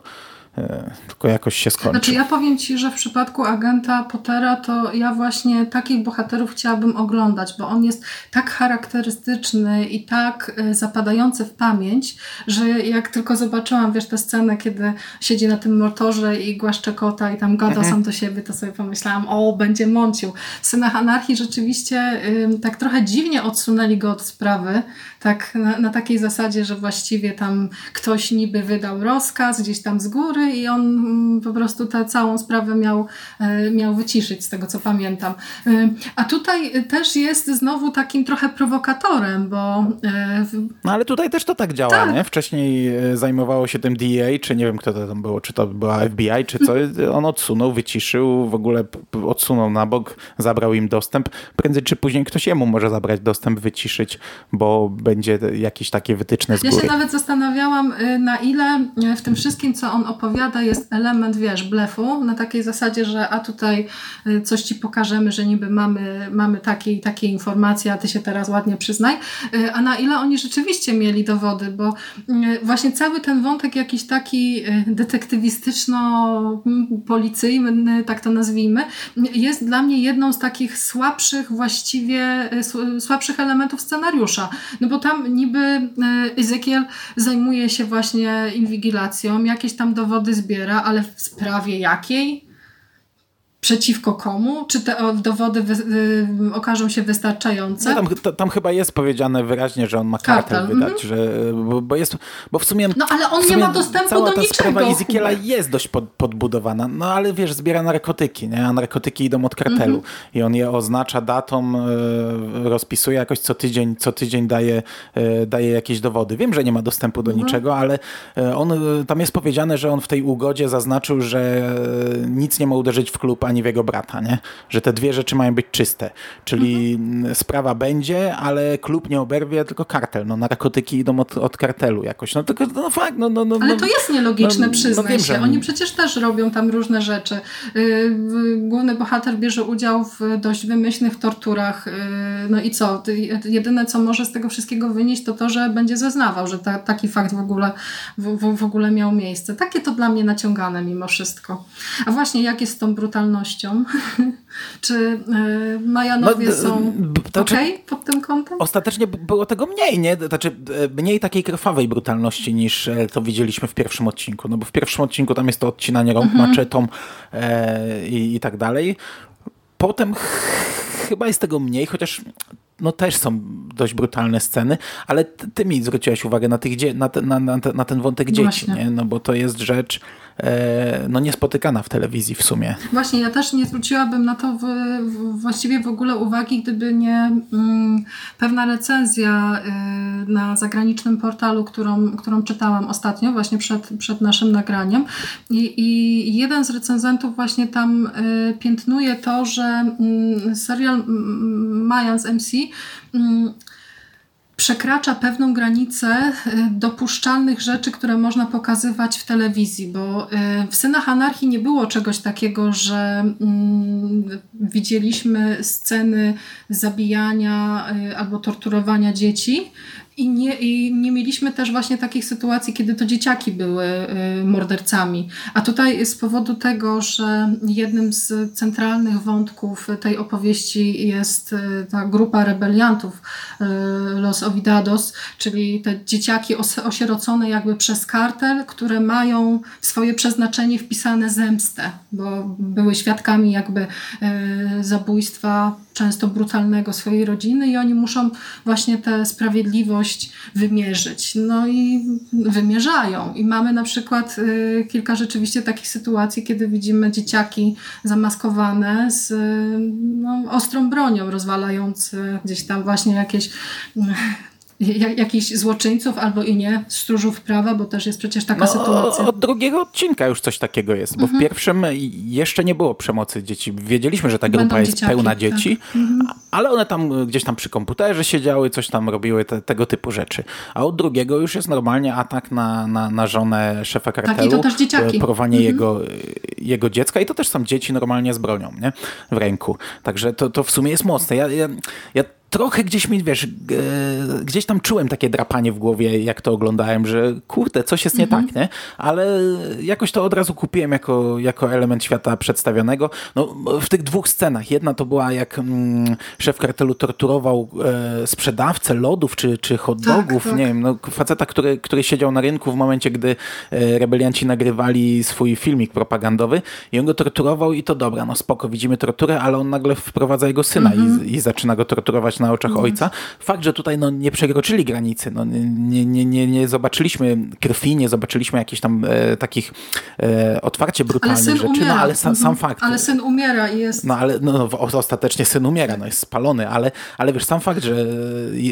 tylko jakoś się skończy. Znaczy ja powiem Ci, że w przypadku agenta Pottera to ja właśnie takich bohaterów chciałabym oglądać, bo on jest tak charakterystyczny i tak e, zapadający w pamięć, że jak tylko zobaczyłam, wiesz, tę scenę, kiedy siedzi na tym motorze i głaszcze kota i tam gada mhm. sam do siebie, to sobie pomyślałam, o, będzie mącił. W Synach Anarchii rzeczywiście tak trochę dziwnie odsunęli go od sprawy, tak na, na takiej zasadzie, że właściwie tam ktoś niby wydał rozkaz gdzieś tam z góry i on mm, po prostu tę całą sprawę miał, e, miał wyciszyć, z tego co pamiętam. E, a tutaj też jest znowu takim trochę prowokatorem, bo... E, no ale tutaj też to tak działa, tak. nie? Wcześniej zajmowało się tym DEA, czy nie wiem kto to tam było, czy to była FBI, czy co. On odsunął, wyciszył, w ogóle odsunął na bok, zabrał im dostęp. Prędzej czy później ktoś jemu może zabrać dostęp, wyciszyć, bo będzie jakieś takie wytyczne z góry. Ja się nawet zastanawiałam, y, na ile y, w tym wszystkim, co on opowiada, jest element, wiesz, blefu, na takiej zasadzie, że a tutaj y, coś ci pokażemy, że niby mamy, mamy takie i takie informacje, a ty się teraz ładnie przyznaj, a na ile oni rzeczywiście mieli dowody, bo właśnie cały ten wątek jakiś taki detektywistyczno-policyjny, tak to nazwijmy, jest dla mnie jedną z takich słabszych właściwie, słabszych elementów scenariusza. No bo tam niby e, Ezekiel zajmuje się właśnie inwigilacją, jakieś tam dowody zbiera, ale w sprawie jakiej? Przeciwko komu? Czy te dowody y, okażą się wystarczające? No tam, to, tam, chyba jest powiedziane wyraźnie, że on ma kartę Kartel. wydać, mm -hmm. że, bo, bo, jest, bo w sumie No ale on nie ma dostępu cała do ta niczego. sprawa Ezekiela jest dość pod, podbudowana, no ale wiesz, zbiera narkotyki, nie? a narkotyki idą od kartelu mm -hmm. i on je oznacza datą, y, rozpisuje jakoś co tydzień, co tydzień daje, y, daje jakieś dowody. Wiem, że nie ma dostępu do mm -hmm. niczego, ale on, tam jest powiedziane, że on w tej ugodzie zaznaczył, że nic nie ma uderzyć w klub ani w jego brata, nie? Że te dwie rzeczy mają być czyste. Czyli mhm. sprawa będzie, ale klub nie oberwie, tylko kartel. No narkotyki idą od, od kartelu jakoś. No tylko, no fakt, no, no, no Ale to no, jest nielogiczne, no, przyznaj no wiem, się. Że... Oni przecież też robią tam różne rzeczy. Yy, główny bohater bierze udział w dość wymyślnych torturach. Yy, no i co? Jedyne, co może z tego wszystkiego wynieść, to to, że będzie zeznawał, że ta, taki fakt w ogóle, w, w ogóle miał miejsce. Takie to dla mnie naciągane mimo wszystko. A właśnie, jak jest z tą Czy y, Majanowie no, są to, ok pod tym kątem? Ostatecznie było tego mniej, nie? Znaczy e, mniej takiej krwawej brutalności niż e, to widzieliśmy w pierwszym odcinku. No bo w pierwszym odcinku tam jest to odcinanie rąk mhm. maczetą e, i, i tak dalej. Potem chyba jest tego mniej, chociaż no też są dość brutalne sceny, ale ty, ty mi zwróciłaś uwagę na, tych, na, na, na, na ten wątek dzieci, nie? no bo to jest rzecz e, no niespotykana w telewizji w sumie. Właśnie, ja też nie zwróciłabym na to w, w, właściwie w ogóle uwagi, gdyby nie mm, pewna recenzja y, na zagranicznym portalu, którą, którą czytałam ostatnio, właśnie przed, przed naszym nagraniem. I, I jeden z recenzentów właśnie tam y, piętnuje to, że y, serial Mayans MC przekracza pewną granicę dopuszczalnych rzeczy, które można pokazywać w telewizji, bo w Synach Anarchii nie było czegoś takiego, że mm, widzieliśmy sceny zabijania albo torturowania dzieci, i nie, I nie mieliśmy też właśnie takich sytuacji, kiedy to dzieciaki były y, mordercami. A tutaj z powodu tego, że jednym z centralnych wątków tej opowieści jest y, ta grupa rebeliantów y, Los Ovidados, czyli te dzieciaki osierocone jakby przez kartel, które mają swoje przeznaczenie wpisane zemstę, bo były świadkami jakby zabójstwa często brutalnego swojej rodziny i oni muszą właśnie tę sprawiedliwość wymierzyć. No i wymierzają. I mamy na przykład y, kilka rzeczywiście takich sytuacji, kiedy widzimy dzieciaki zamaskowane z no, ostrą bronią, rozwalając gdzieś tam właśnie jakieś jakichś złoczyńców albo i nie, stróżów prawa, bo też jest przecież taka no, sytuacja. Od drugiego odcinka już coś takiego jest, bo mhm. w pierwszym jeszcze nie było przemocy dzieci. Wiedzieliśmy, że ta grupa Będą jest dzieciaki, pełna tak. dzieci, tak. mhm. ale one tam gdzieś tam przy komputerze siedziały, coś tam robiły, te, tego typu rzeczy. A od drugiego już jest normalnie atak na, na, na żonę szefa kartelu. Tak, i to też dzieciaki. Porwanie mhm. jego, jego dziecka i to też są dzieci normalnie z bronią nie? w ręku. Także to, to w sumie jest mocne. Ja, ja, ja trochę gdzieś mi, wiesz, gdzieś tam czułem takie drapanie w głowie, jak to oglądałem, że kurde, coś jest nie mhm. tak, nie? Ale jakoś to od razu kupiłem jako, jako element świata przedstawionego. No, w tych dwóch scenach. Jedna to była, jak mm, szef kartelu torturował e, sprzedawcę lodów czy, czy hot tak, dogów, tak, tak. nie wiem, no, faceta, który, który siedział na rynku w momencie, gdy e, rebelianci nagrywali swój filmik propagandowy i on go torturował i to dobra, no spoko, widzimy torturę, ale on nagle wprowadza jego syna mhm. i, i zaczyna go torturować na oczach mhm. ojca. Fakt, że tutaj no, nie przekroczyli granicy, no, nie, nie, nie, nie zobaczyliśmy krwi, nie zobaczyliśmy jakichś tam e, takich e, otwarcie brutalnych rzeczy, no, umiera. no ale sam, sam, mhm. fakt. Ale syn umiera i jest... No ale no, no, ostatecznie syn umiera, no jest spalony, ale, ale wiesz, sam fakt, że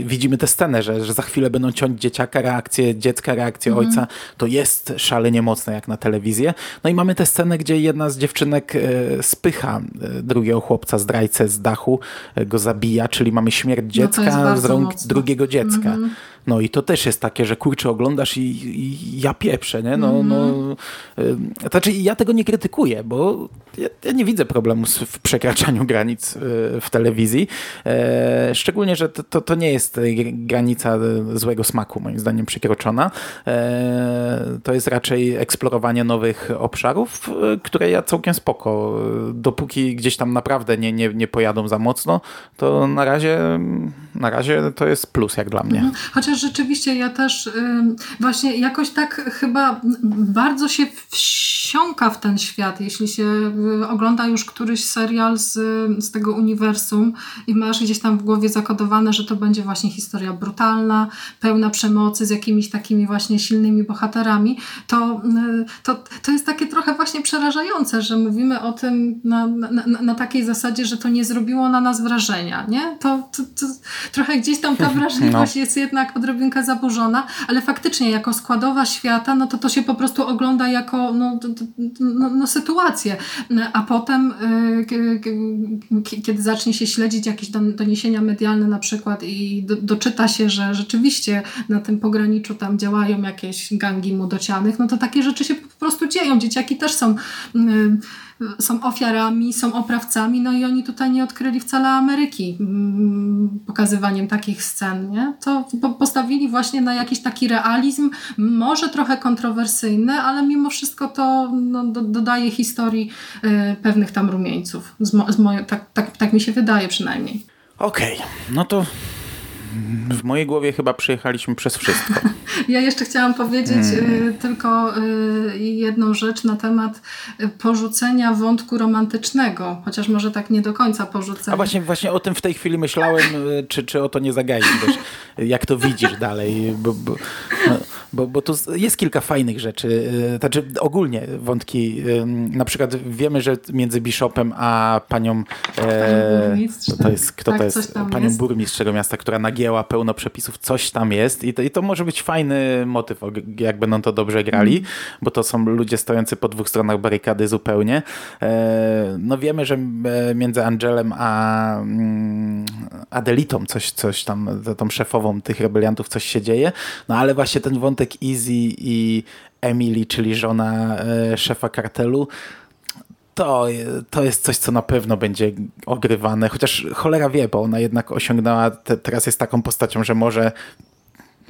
widzimy tę scenę, że, że za chwilę będą ciąć dzieciaka, reakcję dziecka, reakcję mhm. ojca, to jest szalenie mocne jak na telewizję. No i mamy tę scenę, gdzie jedna z dziewczynek e, spycha drugiego chłopca, zdrajcę z dachu, go zabija, czyli mamy śmierć no dziecka no z rąk mocno. drugiego dziecka. Mm -hmm. No i to też jest takie, że kurczę, oglądasz i, i ja pieprzę, nie? No, mm no, y, znaczy ja tego nie krytykuję, bo ja, ja, nie widzę problemu w przekraczaniu granic y, w telewizji. E, szczególnie, że to, to, to, nie jest granica złego smaku, moim zdaniem, przekroczona. E, to jest raczej eksplorowanie nowych obszarów, y, które ja całkiem spoko. Dopóki gdzieś tam naprawdę nie, nie, nie pojadą za mocno, to na razie, na razie to jest plus jak dla mnie. Mhm. Chociaż rzeczywiście ja też właśnie jakoś tak chyba bardzo się wsiąka w ten świat, jeśli się y, ogląda już któryś serial z, z tego uniwersum i masz gdzieś tam w głowie zakodowane, że to będzie właśnie historia brutalna, pełna przemocy z jakimiś takimi właśnie silnymi bohaterami, to, y, to, to jest takie trochę właśnie przerażające, że mówimy o tym na, na, na takiej zasadzie, że to nie zrobiło na nas wrażenia, nie? To, to, to trochę gdzieś tam ta wrażliwość no. jest jednak odrobinkę zaburzona, ale faktycznie jako składowa świata, no to to się po prostu ogląda jako no, no, no sytuację. A potem, y, kiedy zacznie się śledzić jakieś doniesienia medialne na przykład i do, doczyta się, że rzeczywiście na tym pograniczu tam działają jakieś gangi młodocianych, no to takie rzeczy się po prostu dzieją. Dzieciaki też są y, są ofiarami, są oprawcami, no i oni tutaj nie odkryli wcale Ameryki mm, pokazywaniem takich scen, nie? To postawili właśnie na jakiś taki realizm, może trochę kontrowersyjny, ale mimo wszystko to no, do, dodaje historii y, pewnych tam rumieńców. Z mo, z tak, tak, tak mi się wydaje przynajmniej. Okej, okay. no to w mojej głowie chyba przyjechaliśmy przez wszystko. Ja jeszcze chciałam powiedzieć hmm. tylko y, jedną rzecz na temat y, porzucenia wątku romantycznego, chociaż może tak nie do końca porzucenia. A właśnie, właśnie o tym w tej chwili myślałem, czy, czy o to nie zagaić, jak to widzisz dalej. Bo, bo, no, bo, bo tu jest kilka fajnych rzeczy. E, znaczy ogólnie wątki. Na przykład wiemy, że między Bishopem a panią e, to, to jest, kto tak, to jest? Panią jest. burmistrz tego miasta, która nagięła pełno przepisów, coś tam jest i to, i to może być fajny motyw, jak będą to dobrze grali, mm. bo to są ludzie stojący po dwóch stronach barykady zupełnie. E, no wiemy, że między Angelem a mm, Adelitą coś, coś tam, tą szefową tych rebeliantów coś się dzieje, no ale właśnie ten wątek Easy i Emily, czyli żona e, szefa kartelu, to, to jest coś, co na pewno będzie ogrywane, chociaż cholera wie, bo ona jednak osiągnęła, te, teraz jest taką postacią, że może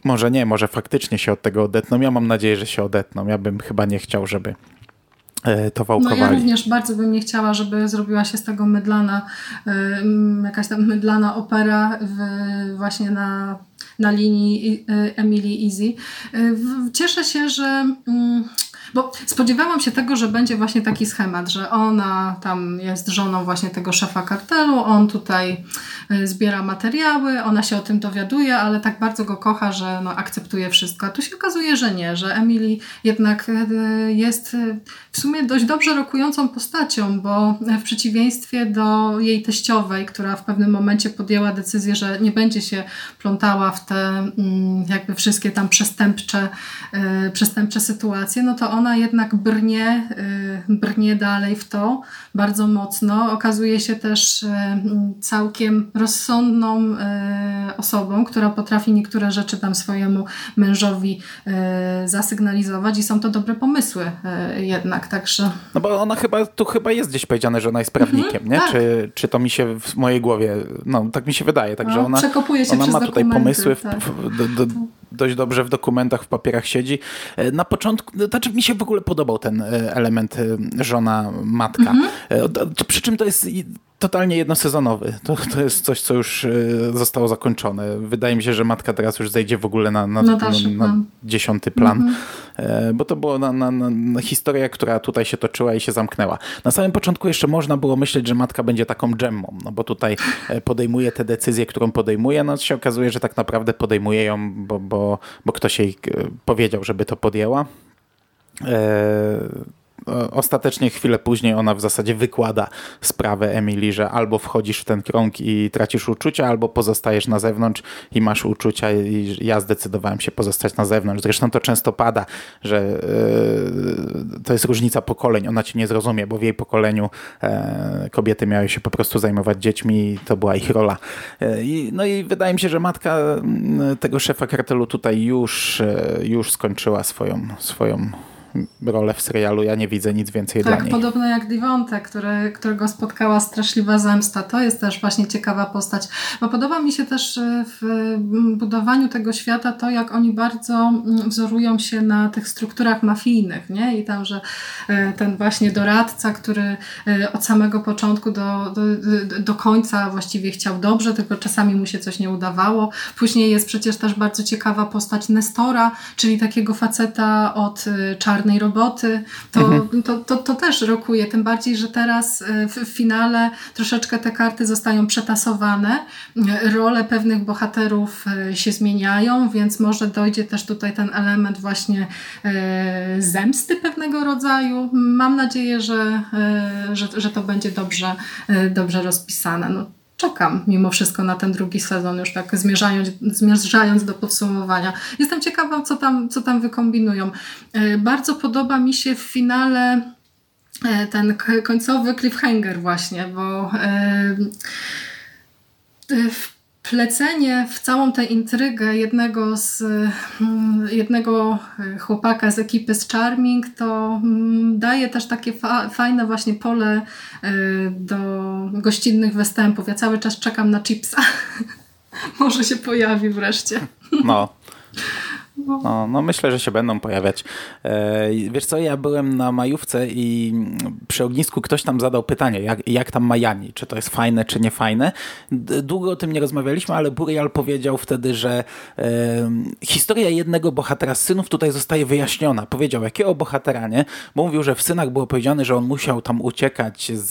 może nie, może faktycznie się od tego odetną. Ja mam nadzieję, że się odetną. Ja bym chyba nie chciał, żeby to wałkowali. No ja również bardzo bym nie chciała, żeby zrobiła się z tego mydlana, jakaś tam mydlana opera w, właśnie na na linii y, Emily Easy. Cieszę się, że mm, bo spodziewałam się tego, że będzie właśnie taki schemat, że ona tam jest żoną właśnie tego szefa kartelu, on tutaj y, zbiera materiały, ona się o tym dowiaduje, ale tak bardzo go kocha, że no, akceptuje wszystko. A tu się okazuje, że nie, że Emily jednak y, jest y, w sumie dość dobrze rokującą postacią, bo w przeciwieństwie do jej teściowej, która w pewnym momencie podjęła decyzję, że nie będzie się plątała w te mm, jakby wszystkie tam przestępcze, przestępcze sytuacje, no to ona jednak brnie, y, brnie dalej w to bardzo mocno. Okazuje się też y, całkiem rozsądną y, osobą, która potrafi niektóre rzeczy tam swojemu mężowi zasygnalizować i są to dobre pomysły jednak, także... No bo ona chyba, tu chyba jest gdzieś powiedziane, że ona jest prawnikiem, mhm, nie? Tak. Czy, czy to mi się w mojej głowie, no tak mi się wydaje, także no, ona, ona ma tutaj pomysły tak. w, do, do, dość dobrze w dokumentach, w papierach siedzi. E, na początku, znaczy mi się w ogóle podobał ten e, element e, żona, matka. Mhm. Przy czym to jest totalnie jednosezonowy. To, to jest coś, co już zostało zakończone. Wydaje mi się, że matka teraz już zejdzie w ogóle na, na, na, na dziesiąty plan, mhm. bo to była na, na, historia, która tutaj się toczyła i się zamknęła. Na samym początku jeszcze można było myśleć, że matka będzie taką dżemmą, no bo tutaj podejmuje te decyzje, którą podejmuje, no się okazuje, że tak naprawdę podejmuje ją, bo, bo bo, ktoś jej e, powiedział, żeby to podjęła. E, ostatecznie chwilę później ona w zasadzie wykłada sprawę Emily, że albo wchodzisz w ten krąg i tracisz uczucia, albo pozostajesz na zewnątrz i masz uczucia i ja zdecydowałem się pozostać na zewnątrz. Zresztą to często pada, że yy, to jest różnica pokoleń. Ona cię nie zrozumie, bo w jej pokoleniu yy, kobiety miały się po prostu zajmować dziećmi i to była ich rola. Yy, no i wydaje mi się, że matka tego szefa kartelu tutaj już, już skończyła swoją, swoją rolę w serialu. Ja nie widzę nic więcej tak, dla niej. Tak, podobno jak Divonte, który, którego spotkała straszliwa zemsta. To jest też właśnie ciekawa postać. Bo podoba mi się też e, w budowaniu tego świata to, jak oni bardzo wzorują się na tych strukturach mafijnych, nie? I tam, że e, ten właśnie doradca, który e, od samego początku do, do, do końca właściwie chciał dobrze, tylko czasami mu się coś nie udawało. Później jest przecież też bardzo ciekawa postać Nestora, czyli takiego faceta od czarnych czarnej roboty, to, mhm. to, to, to, też rokuje. Tym bardziej, że teraz e, w, w finale troszeczkę te karty zostają przetasowane. Role pewnych bohaterów e, się zmieniają, więc może dojdzie też tutaj ten element właśnie e, zemsty pewnego rodzaju. Mam nadzieję, że, że, że to będzie dobrze, dobrze rozpisane. No, czekam mimo wszystko na ten drugi sezon, już tak zmierzając, zmierzając do podsumowania. Jestem ciekawa, co tam, co tam wykombinują. E, bardzo podoba mi się w finale e, ten końcowy cliffhanger właśnie, bo e, w wplecenie w całą tę intrygę jednego z mm, jednego chłopaka z ekipy z Charming to mm, daje też takie fa fajne właśnie pole y, do gościnnych występów. Ja cały czas czekam na chipsa. Może się pojawi wreszcie. No. No, no myślę, że się będą pojawiać. E, wiesz co, ja byłem na majówce i przy ognisku ktoś tam zadał pytanie, jak, jak tam Majani, czy to jest fajne, czy nie fajne. Długo o tym nie rozmawialiśmy, ale Burial powiedział wtedy, że historia jednego bohatera z synów tutaj zostaje wyjaśniona. Powiedział, jakiego bohatera, nie? Bo mówił, że w synach było powiedziane, że on musiał tam uciekać z,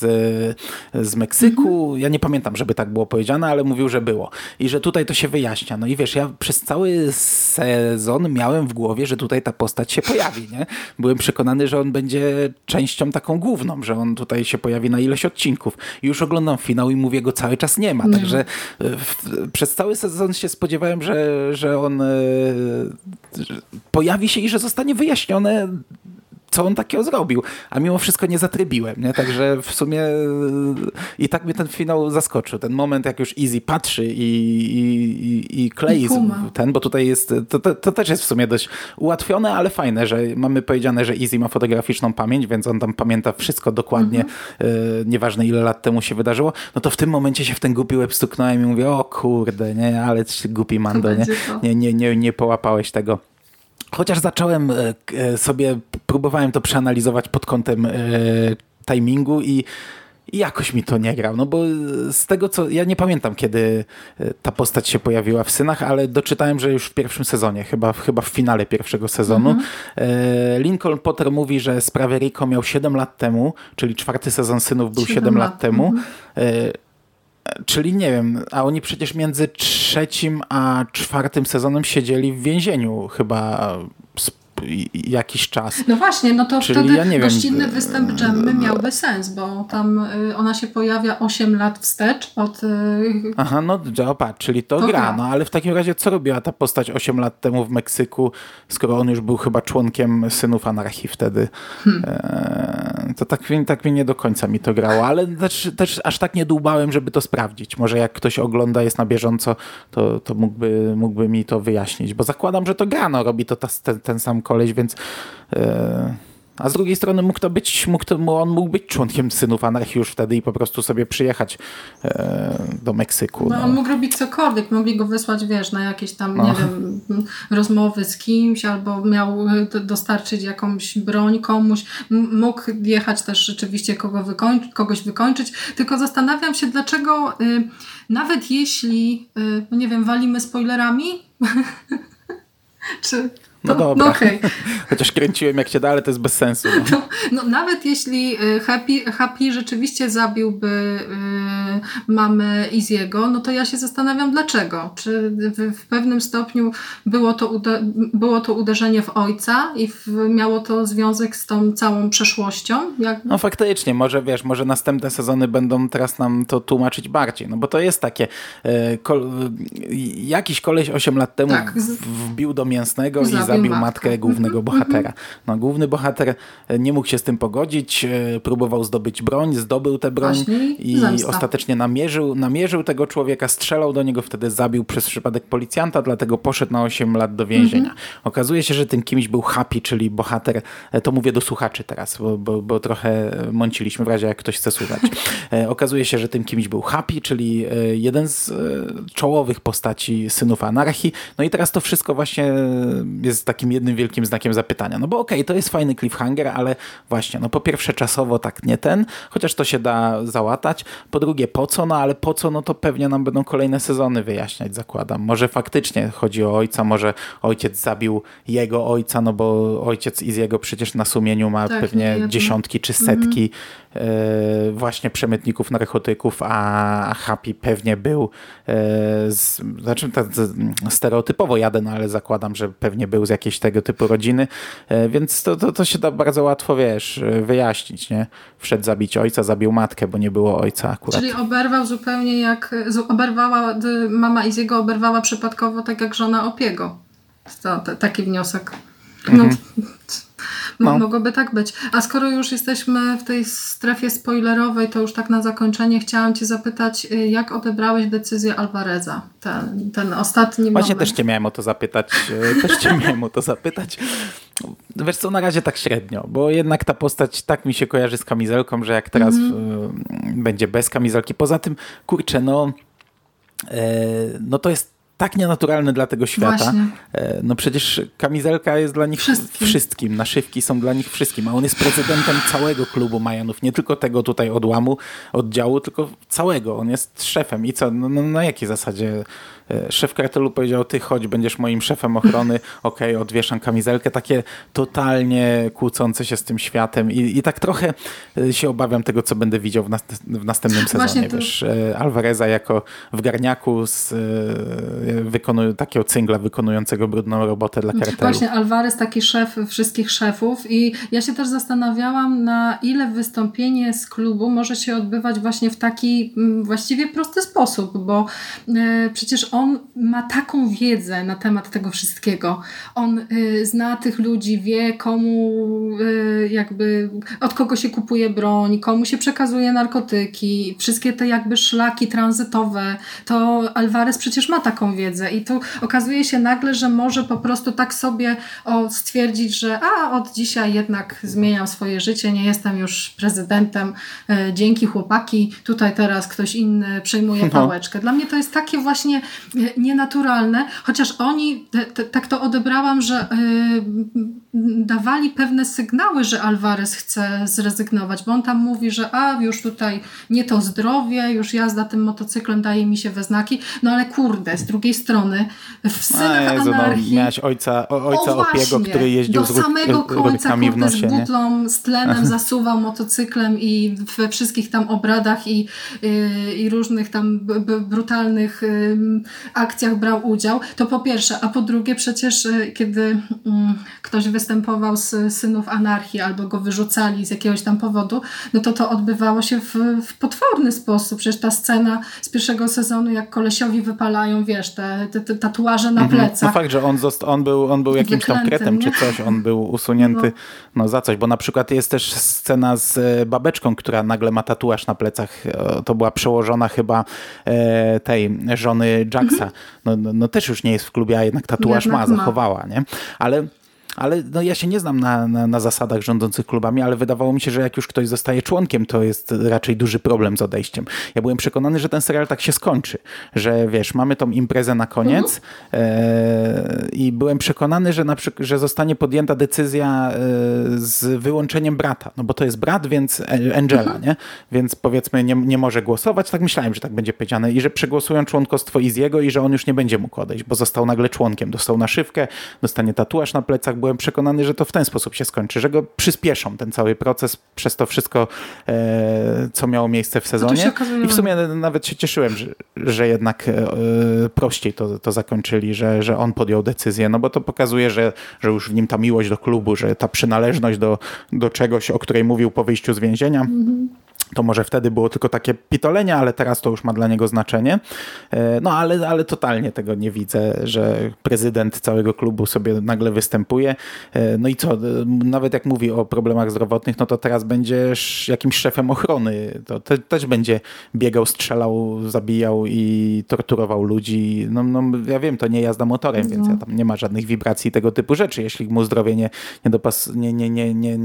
z Meksyku. Mhm. Ja nie pamiętam, żeby tak było powiedziane, ale mówił, że było. I że tutaj to się wyjaśnia. No i wiesz, ja przez cały sezon miałem w głowie, że tutaj ta postać się pojawi, nie? Byłem przekonany, że on będzie częścią taką główną, że on tutaj się pojawi na ileś odcinków. Już oglądam finał i mówię, go cały czas nie ma. Nie. Także e, w, przez cały sezon się spodziewałem, że, że on e, że pojawi się i że zostanie wyjaśnione co on takiego zrobił, a mimo wszystko nie zatrybiłem, nie? Także w sumie e, i tak mnie ten finał zaskoczył. Ten moment, jak już Easy patrzy i, i, i, i klei ten, bo tutaj jest, to, to, to też jest w sumie dość ułatwione, ale fajne, że mamy powiedziane, że Easy ma fotograficzną pamięć, więc on tam pamięta wszystko dokładnie, e, nieważne ile lat temu się wydarzyło, no to w tym momencie się w ten głupi łeb stuknąłem i mówię, o kurde, nie, ale głupi Mando, nie, nie, nie, nie połapałeś tego. Chociaż zacząłem e, e, sobie, próbowałem to przeanalizować pod kątem e, timingu i i jakoś mi to nie grał, no bo z tego co, ja nie pamiętam kiedy ta postać się pojawiła w Synach, ale doczytałem, że już w pierwszym sezonie, chyba, chyba w finale pierwszego sezonu. E, Lincoln Potter mówi, że sprawę Rico miał 7 lat temu, czyli czwarty sezon Synów był 7, Siedem lat lat, temu. E, Czyli nie wiem, a oni przecież między trzecim a czwartym sezonem siedzieli w więzieniu chyba jakiś czas. No właśnie, no to Czyli wtedy ja nie wiem, gościnny e, występ Gemmy miałby sens, bo tam y, ona się pojawia 8 lat wstecz od... y, Aha, no patrz, czyli to, To gra. gra. No ale w takim razie co robiła ta postać 8 lat temu w Meksyku, skoro on już był chyba członkiem Synów Anarchii wtedy? Hmm. Eee, to tak, tak mi nie do końca mi to grało, ale też, też aż tak nie dłubałem, żeby to sprawdzić. Może jak ktoś ogląda, jest na bieżąco, to, to mógłby, mógłby mi to wyjaśnić, bo zakładam, że to gra, no robi to ta, ten, ten sam koleś, więc... Eee, a z drugiej strony mógł to być, mógł to, on mógł być członkiem Synów Anarchii już wtedy i po prostu sobie przyjechać e, do Meksyku. No, no. on mógł robić cokolwiek, mogli go wysłać, wiesz, na jakieś tam, No. nie wiem, rozmowy z kimś, albo miał d- dostarczyć jakąś broń komuś, mógł jechać też rzeczywiście kogo wykoń- kogoś wykończyć, tylko zastanawiam się, dlaczego y, nawet jeśli, y, nie wiem, walimy spoilerami, czy... No to- dobra. No okej. Chociaż kręciłem jak się da, ale to jest bez sensu. No. No, no nawet jeśli y, Happy, Happy rzeczywiście zabiłby y, mamę Iziego, no to ja się zastanawiam dlaczego. Czy w, w pewnym stopniu było to, było to uderzenie w ojca i w, miało to związek z tą całą przeszłością? Jak, no faktycznie, może wiesz, może następne sezony będą teraz nam to tłumaczyć bardziej, no bo to jest takie, e, kol, e, jakiś koleś 8 lat temu Tak, wbił do mięsnego i Zabił zabił matkę. matkę głównego bohatera. No główny bohater e, nie mógł się z tym pogodzić, e, próbował zdobyć broń, zdobył tę broń Właśnie i zemsta. ostatecznie namierzył, namierzył tego człowieka, strzelał do niego, wtedy zabił przez przypadek policjanta, dlatego poszedł na 8 lat do więzienia. Okazuje się, że tym kimś był Happy, czyli bohater, e, to mówię do słuchaczy teraz, bo, bo, bo trochę mąciliśmy w razie jak ktoś chce słuchać. Okazuje się, że tym kimś był Happy, czyli jeden z czołowych postaci Synów Anarchii. No i teraz to wszystko właśnie jest takim jednym wielkim znakiem zapytania. No bo okej, to jest fajny cliffhanger, ale właśnie, no po pierwsze czasowo tak nie ten, chociaż to się da załatać. Po drugie po co, no ale po co, no to pewnie nam będą kolejne sezony wyjaśniać, zakładam. Może faktycznie chodzi o ojca, może ojciec zabił jego ojca, no bo ojciec i z jego przecież na sumieniu ma Tak, pewnie niejedno. dziesiątki czy setki e, właśnie przemytników narkotyków, a Happy pewnie był e, z, znaczy tak, stereotypowo jadę, no ale zakładam, że pewnie był z jakiejś tego typu rodziny, e, więc to, to, to się da bardzo łatwo, wiesz, e, wyjaśnić, nie? Wszedł zabić ojca, zabił matkę, bo nie było ojca akurat. Czyli oberwał zupełnie jak, oberwała, mama Iziego oberwała przypadkowo tak jak żona Opiego. To, to, taki wniosek. No, m- No. Mogłoby tak być. A skoro już jesteśmy w tej strefie spoilerowej, to już tak na zakończenie chciałam Cię zapytać, y, jak odebrałeś decyzję Alvareza? Ten, ten ostatni Właśnie moment. też cię miałem o to zapytać. e, Też cię miałem o to zapytać. Wiesz co, na razie tak średnio, bo jednak ta postać tak mi się kojarzy z kamizelką, że jak teraz Mhm. e, będzie bez kamizelki. Poza tym, kurczę, no, no to jest tak nienaturalne dla tego świata. Właśnie. E, No przecież kamizelka jest dla nich Wszystkim. wszystkim. Naszywki są dla nich wszystkim, a on jest prezydentem całego klubu Majanów, nie tylko tego tutaj odłamu, oddziału, tylko całego. On jest szefem i co, no, no na jakiej zasadzie szef kartelu powiedział, ty chodź, będziesz moim szefem ochrony, okej, odwieszam kamizelkę, takie totalnie kłócące się z tym światem. I, i tak trochę e, się obawiam tego, co będę widział w, nas, w następnym sezonie, to- wiesz, e, Alvareza jako w garniaku z, e, wykonują takiego cyngla wykonującego brudną robotę dla kartelu. Właśnie Alvarez taki szef wszystkich szefów. I ja się też zastanawiałam na ile wystąpienie z klubu może się odbywać właśnie w taki mm, właściwie prosty sposób, bo e, przecież on ma taką wiedzę na temat tego wszystkiego. On e, zna tych ludzi, wie komu e, jakby od kogo się kupuje broń, komu się przekazuje narkotyki, wszystkie te jakby szlaki tranzytowe, to Alvarez przecież ma taką wiedzę i tu okazuje się nagle, że może po prostu tak sobie o, stwierdzić, że a od dzisiaj jednak zmieniam swoje życie, nie jestem już prezydentem, e, dzięki chłopaki, tutaj teraz ktoś inny przejmuje No. pałeczkę. Dla mnie to jest takie właśnie nienaturalne, chociaż oni, te, te, tak to odebrałam, że e, dawali pewne sygnały, że Alvarez chce zrezygnować, bo on tam mówi, że a już tutaj nie to zdrowie, już jazda tym motocyklem daje mi się we znaki, no ale kurde, z drugiej strony w A synach Jezu, no, anarchii miałeś ojca, o, ojca o, Opiego, właśnie, który jeździł do z samego końca kurde, nosie, z nie? butlą, z tlenem zasuwał motocyklem i we wszystkich tam obradach i, yy, i różnych tam brutalnych akcjach brał udział. To po pierwsze, a po drugie przecież yy, kiedy mm, ktoś występował z synów anarchii albo go wyrzucali z jakiegoś tam powodu, no to to odbywało się w, w potworny sposób. Przecież ta scena z pierwszego sezonu, jak kolesiowi wypalają, wiesz, te, te, te tatuaże na No plecach. fakt, że on, zost- on był, on był jakimś tam Wyklęty, kretem nie? czy coś, on był usunięty no. za coś, bo na przykład jest też scena z e, babeczką, która nagle ma tatuaż na plecach, E, to była przełożona chyba e, tej żony Jacksa, no, no, no też już nie jest w klubie, a jednak tatuaż Mhm. Jednak ma, ma. zachowała, nie? Ale ale no ja się nie znam na, na, na zasadach rządzących klubami, ale wydawało mi się, że jak już ktoś zostaje członkiem, to jest raczej duży problem z odejściem. Ja byłem przekonany, że ten serial tak się skończy, że wiesz, mamy tą imprezę na koniec e, i byłem przekonany, że, na że zostanie podjęta decyzja e, z wyłączeniem brata, no bo to jest brat, więc E- Angela, nie? Więc powiedzmy nie, nie może głosować, tak myślałem, że tak będzie powiedziane i że przegłosują członkostwo Iziego i że on już nie będzie mógł odejść, bo został nagle członkiem, dostał naszywkę, dostanie tatuaż na plecach, byłem przekonany, że to w ten sposób się skończy, że go przyspieszą ten cały proces przez to wszystko, e, co miało miejsce w sezonie. się okazuje, I w że- sumie nawet się cieszyłem, że, że jednak e, prościej to, to zakończyli, że, że on podjął decyzję, no bo to pokazuje, że, że już w nim ta miłość do klubu, że ta przynależność do, do czegoś, o której mówił po wyjściu z więzienia. To może wtedy było tylko takie pitolenie, ale teraz to już ma dla niego znaczenie. E, No ale, ale totalnie tego nie widzę, że prezydent całego klubu sobie nagle występuje. E, No i co, e, nawet jak mówi o problemach zdrowotnych, no to teraz będziesz jakimś szefem ochrony. To te, też będzie biegał, strzelał, zabijał i torturował ludzi. No, no ja wiem, to nie jazda motorem, więc ja tam nie ma żadnych wibracji tego typu rzeczy, jeśli mu zdrowie nie, nie, dopas, nie, nie, nie, nie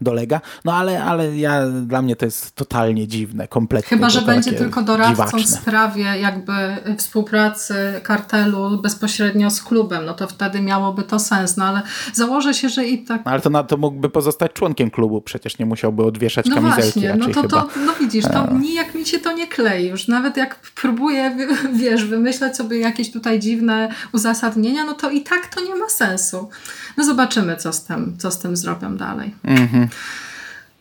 dolega. No ale, ale ja, dla mnie to jest totalnie dziwne, kompletnie. Chyba, że będzie tylko doradcą w dziwaczne. sprawie jakby współpracy kartelu bezpośrednio z klubem, no to wtedy miałoby to sens, no ale założę się, że i tak No, ale to, na, to mógłby pozostać członkiem klubu, przecież nie musiałby odwieszać No kamizelki właśnie, no to, chyba. to no widzisz, to nijak mi się to nie klei już. Nawet jak próbuję, wi- wiesz, wymyślać sobie jakieś tutaj dziwne uzasadnienia, no to i tak to nie ma sensu. No zobaczymy, co z tym, co z tym zrobią dalej. Mhm.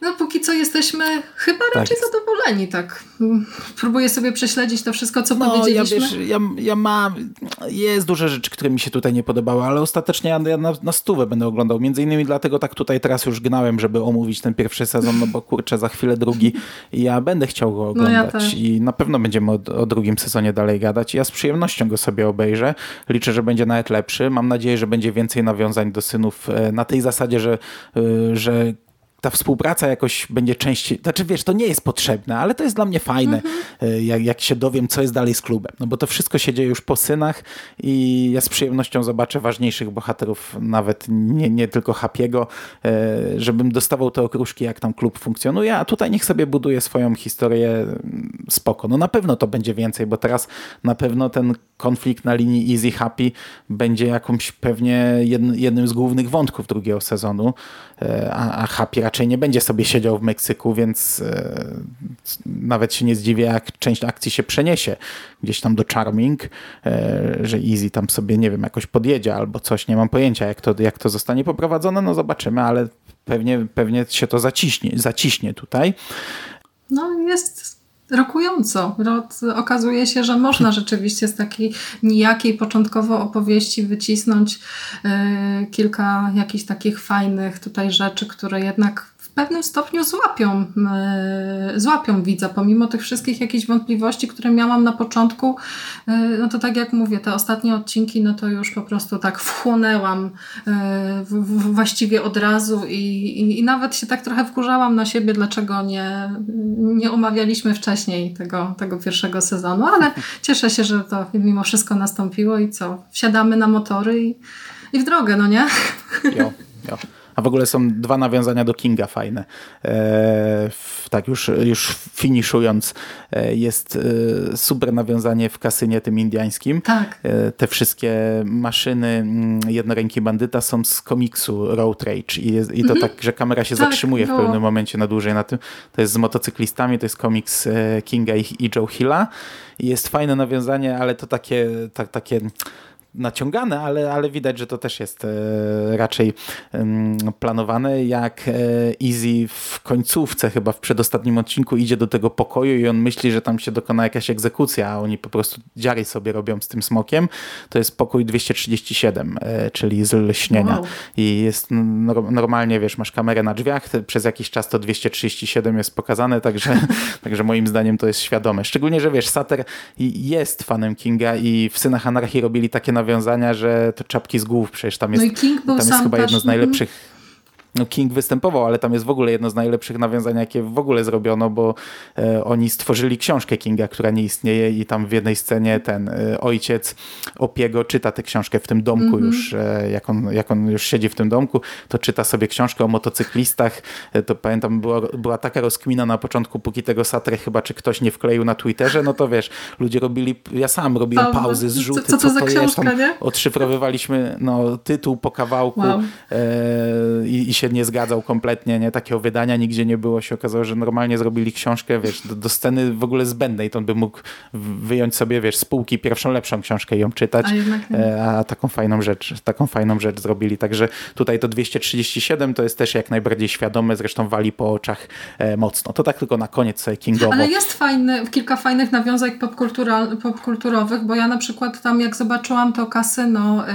No póki co jesteśmy chyba raczej jest. zadowoleni, tak. Próbuję sobie prześledzić to wszystko, co No, ja powiedzieliśmy. wiesz, ja, ja mam, jest dużo rzeczy, które mi się tutaj nie podobały, ale ostatecznie ja, ja na, na stówę będę oglądał. Między innymi dlatego tak tutaj teraz już gnałem, żeby omówić ten pierwszy sezon, no bo kurczę, za chwilę drugi i ja będę chciał go No ja oglądać też. i na pewno będziemy o, o drugim sezonie dalej gadać. Ja z przyjemnością go sobie obejrzę. Liczę, że będzie nawet lepszy. Mam nadzieję, że będzie więcej nawiązań do synów e, na tej zasadzie, że, e, że ta współpraca jakoś będzie częściej, znaczy wiesz, to nie jest potrzebne, ale to jest dla mnie fajne, y, jak, jak się dowiem, co jest dalej z klubem. No bo to wszystko się dzieje już po synach i ja z przyjemnością zobaczę ważniejszych bohaterów, nawet nie, nie tylko Hapiego, y, żebym dostawał te okruszki, jak tam klub funkcjonuje, a tutaj niech sobie buduje swoją historię mm, spoko. No na pewno to będzie więcej, bo teraz na pewno ten konflikt na linii Easy Happy będzie jakąś pewnie jedn, jednym z głównych wątków drugiego sezonu, e, a, a Happy raczej nie będzie sobie siedział w Meksyku, więc e, nawet się nie zdziwię, jak część akcji się przeniesie gdzieś tam do Charming, e, że Easy tam sobie, nie wiem, jakoś podjedzie albo coś, nie mam pojęcia, jak to, jak to zostanie poprowadzone, no zobaczymy, ale pewnie, pewnie się to zaciśnie, zaciśnie tutaj. No jest rokująco. Okazuje się, że można rzeczywiście z takiej nijakiej początkowo opowieści wycisnąć y, kilka jakichś takich fajnych tutaj rzeczy, które jednak pewnym stopniu złapią, yy, złapią widza, pomimo tych wszystkich jakichś wątpliwości, które miałam na początku, yy, no to tak jak mówię, te ostatnie odcinki, no to już po prostu tak wchłonęłam w, właściwie od razu i, i, i, nawet się tak trochę wkurzałam na siebie, dlaczego nie, nie omawialiśmy wcześniej tego, tego pierwszego sezonu, ale cieszę się, że to mimo wszystko nastąpiło i co, wsiadamy na motory i, i w drogę, no nie? Jo, jo. A w ogóle są dwa nawiązania do Kinga fajne. E, tak już, już finiszując, e, jest e, super nawiązanie w kasynie tym indiańskim. Tak. Te wszystkie maszyny mm, jednoręki bandyta są z komiksu Road Rage i, jest, i to mhm. tak, że kamera się tak, zatrzymuje w pewnym momencie na dłużej na tym. To jest z motocyklistami, to jest komiks Kinga i, i Joe Hilla. I jest fajne nawiązanie, ale to takie, tak, takie naciągane, ale, ale widać, że to też jest e, raczej planowane, jak e, Easy w końcówce, chyba w przedostatnim odcinku idzie do tego pokoju i on myśli, że tam się dokona jakaś egzekucja, a oni po prostu dziary sobie robią z tym smokiem. To jest pokój 237, e, czyli z lśnienia. Wow. I jest normalnie, wiesz, masz kamerę na drzwiach, przez jakiś czas to 237 jest pokazane, także, także moim zdaniem to jest świadome. Szczególnie, że wiesz, Sater jest fanem Kinga i w Synach Anarchii robili takie nawiązania, że to czapki z głów, przecież tam jest, no i King był tam jest chyba jedno z najlepszych no King występował, ale tam jest w ogóle jedno z najlepszych nawiązań, jakie w ogóle zrobiono, bo e, oni stworzyli książkę Kinga, która nie istnieje i tam w jednej scenie ten e, ojciec Opiego czyta tę książkę w tym domku mm -hmm. już, e, jak, on, jak on już siedzi w tym domku, to czyta sobie książkę o motocyklistach. E, to pamiętam, była, była taka rozkmina na początku, póki tego satrę chyba, czy ktoś nie wkleił na Twitterze, no to wiesz, ludzie robili, ja sam robiłem pauzy, zrzuty, co, co, to za książka, jest, nie? odszyfrowywaliśmy no, tytuł po kawałku wow. E, i, i się nie zgadzał kompletnie, nie? Takiego wydania nigdzie nie było. Się okazało, że normalnie zrobili książkę, wiesz, do, do sceny w ogóle zbędnej. To on by mógł wyjąć sobie, wiesz, z półki pierwszą lepszą książkę i ją czytać. A, e, a taką fajną rzecz, taką fajną rzecz zrobili. Także tutaj to 237 to jest też jak najbardziej świadome, zresztą wali po oczach e, mocno. To tak tylko na koniec sobie kingowo. Ale jest fajny, kilka fajnych nawiązań popkulturowych, bo ja na przykład tam jak zobaczyłam to kasyno y,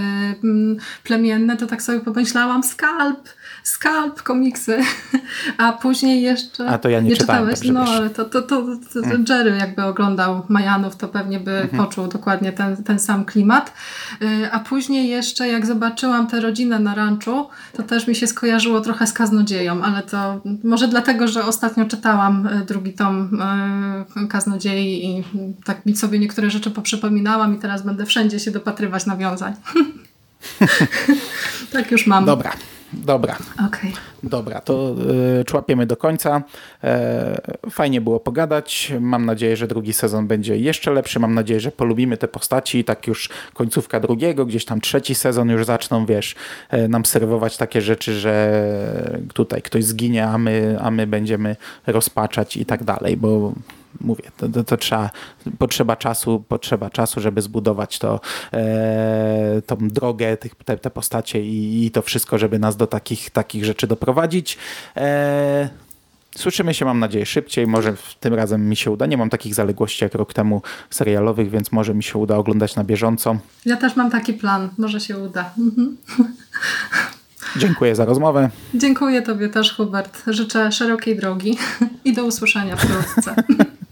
plemienne, to tak sobie pomyślałam, skalp, Skalp komiksy, a później jeszcze... A to ja nie, nie czytałeś? No, ale to, to, to, to mm. Jerry jakby oglądał Majanów, to pewnie by -hmm. poczuł dokładnie ten, ten sam klimat. Y, a później jeszcze jak zobaczyłam tę rodzinę na ranczu, to też mi się skojarzyło trochę z Kaznodzieją, ale to może dlatego, że ostatnio czytałam y, drugi tom y, Kaznodziei i tak mi sobie niektóre rzeczy poprzypominałam i teraz będę wszędzie się dopatrywać nawiązań. tak już mam. Dobra. Dobra. Okay. Dobra, to y, człapiemy do końca. E, fajnie było pogadać. Mam nadzieję, że drugi sezon będzie jeszcze lepszy. Mam nadzieję, że polubimy te postaci. Tak już końcówka drugiego, gdzieś tam trzeci sezon już zaczną, wiesz, e, nam serwować takie rzeczy, że tutaj ktoś zginie, a my, a my będziemy rozpaczać i tak dalej, bo mówię, to, to, to, trzeba, potrzeba czasu, potrzeba czasu, żeby zbudować to, e, tą drogę, tych, te, te postacie i, i, to wszystko, żeby nas do takich, takich rzeczy doprowadzić. E, Słyszymy się, mam nadzieję, szybciej. Może tym razem mi się uda. Nie mam takich zaległości jak rok temu serialowych, więc może mi się uda oglądać na bieżąco. Ja też mam taki plan. Może się uda. Mhm. Dziękuję za rozmowę. Dziękuję Tobie też, Hubert. Życzę szerokiej drogi i do usłyszenia wkrótce.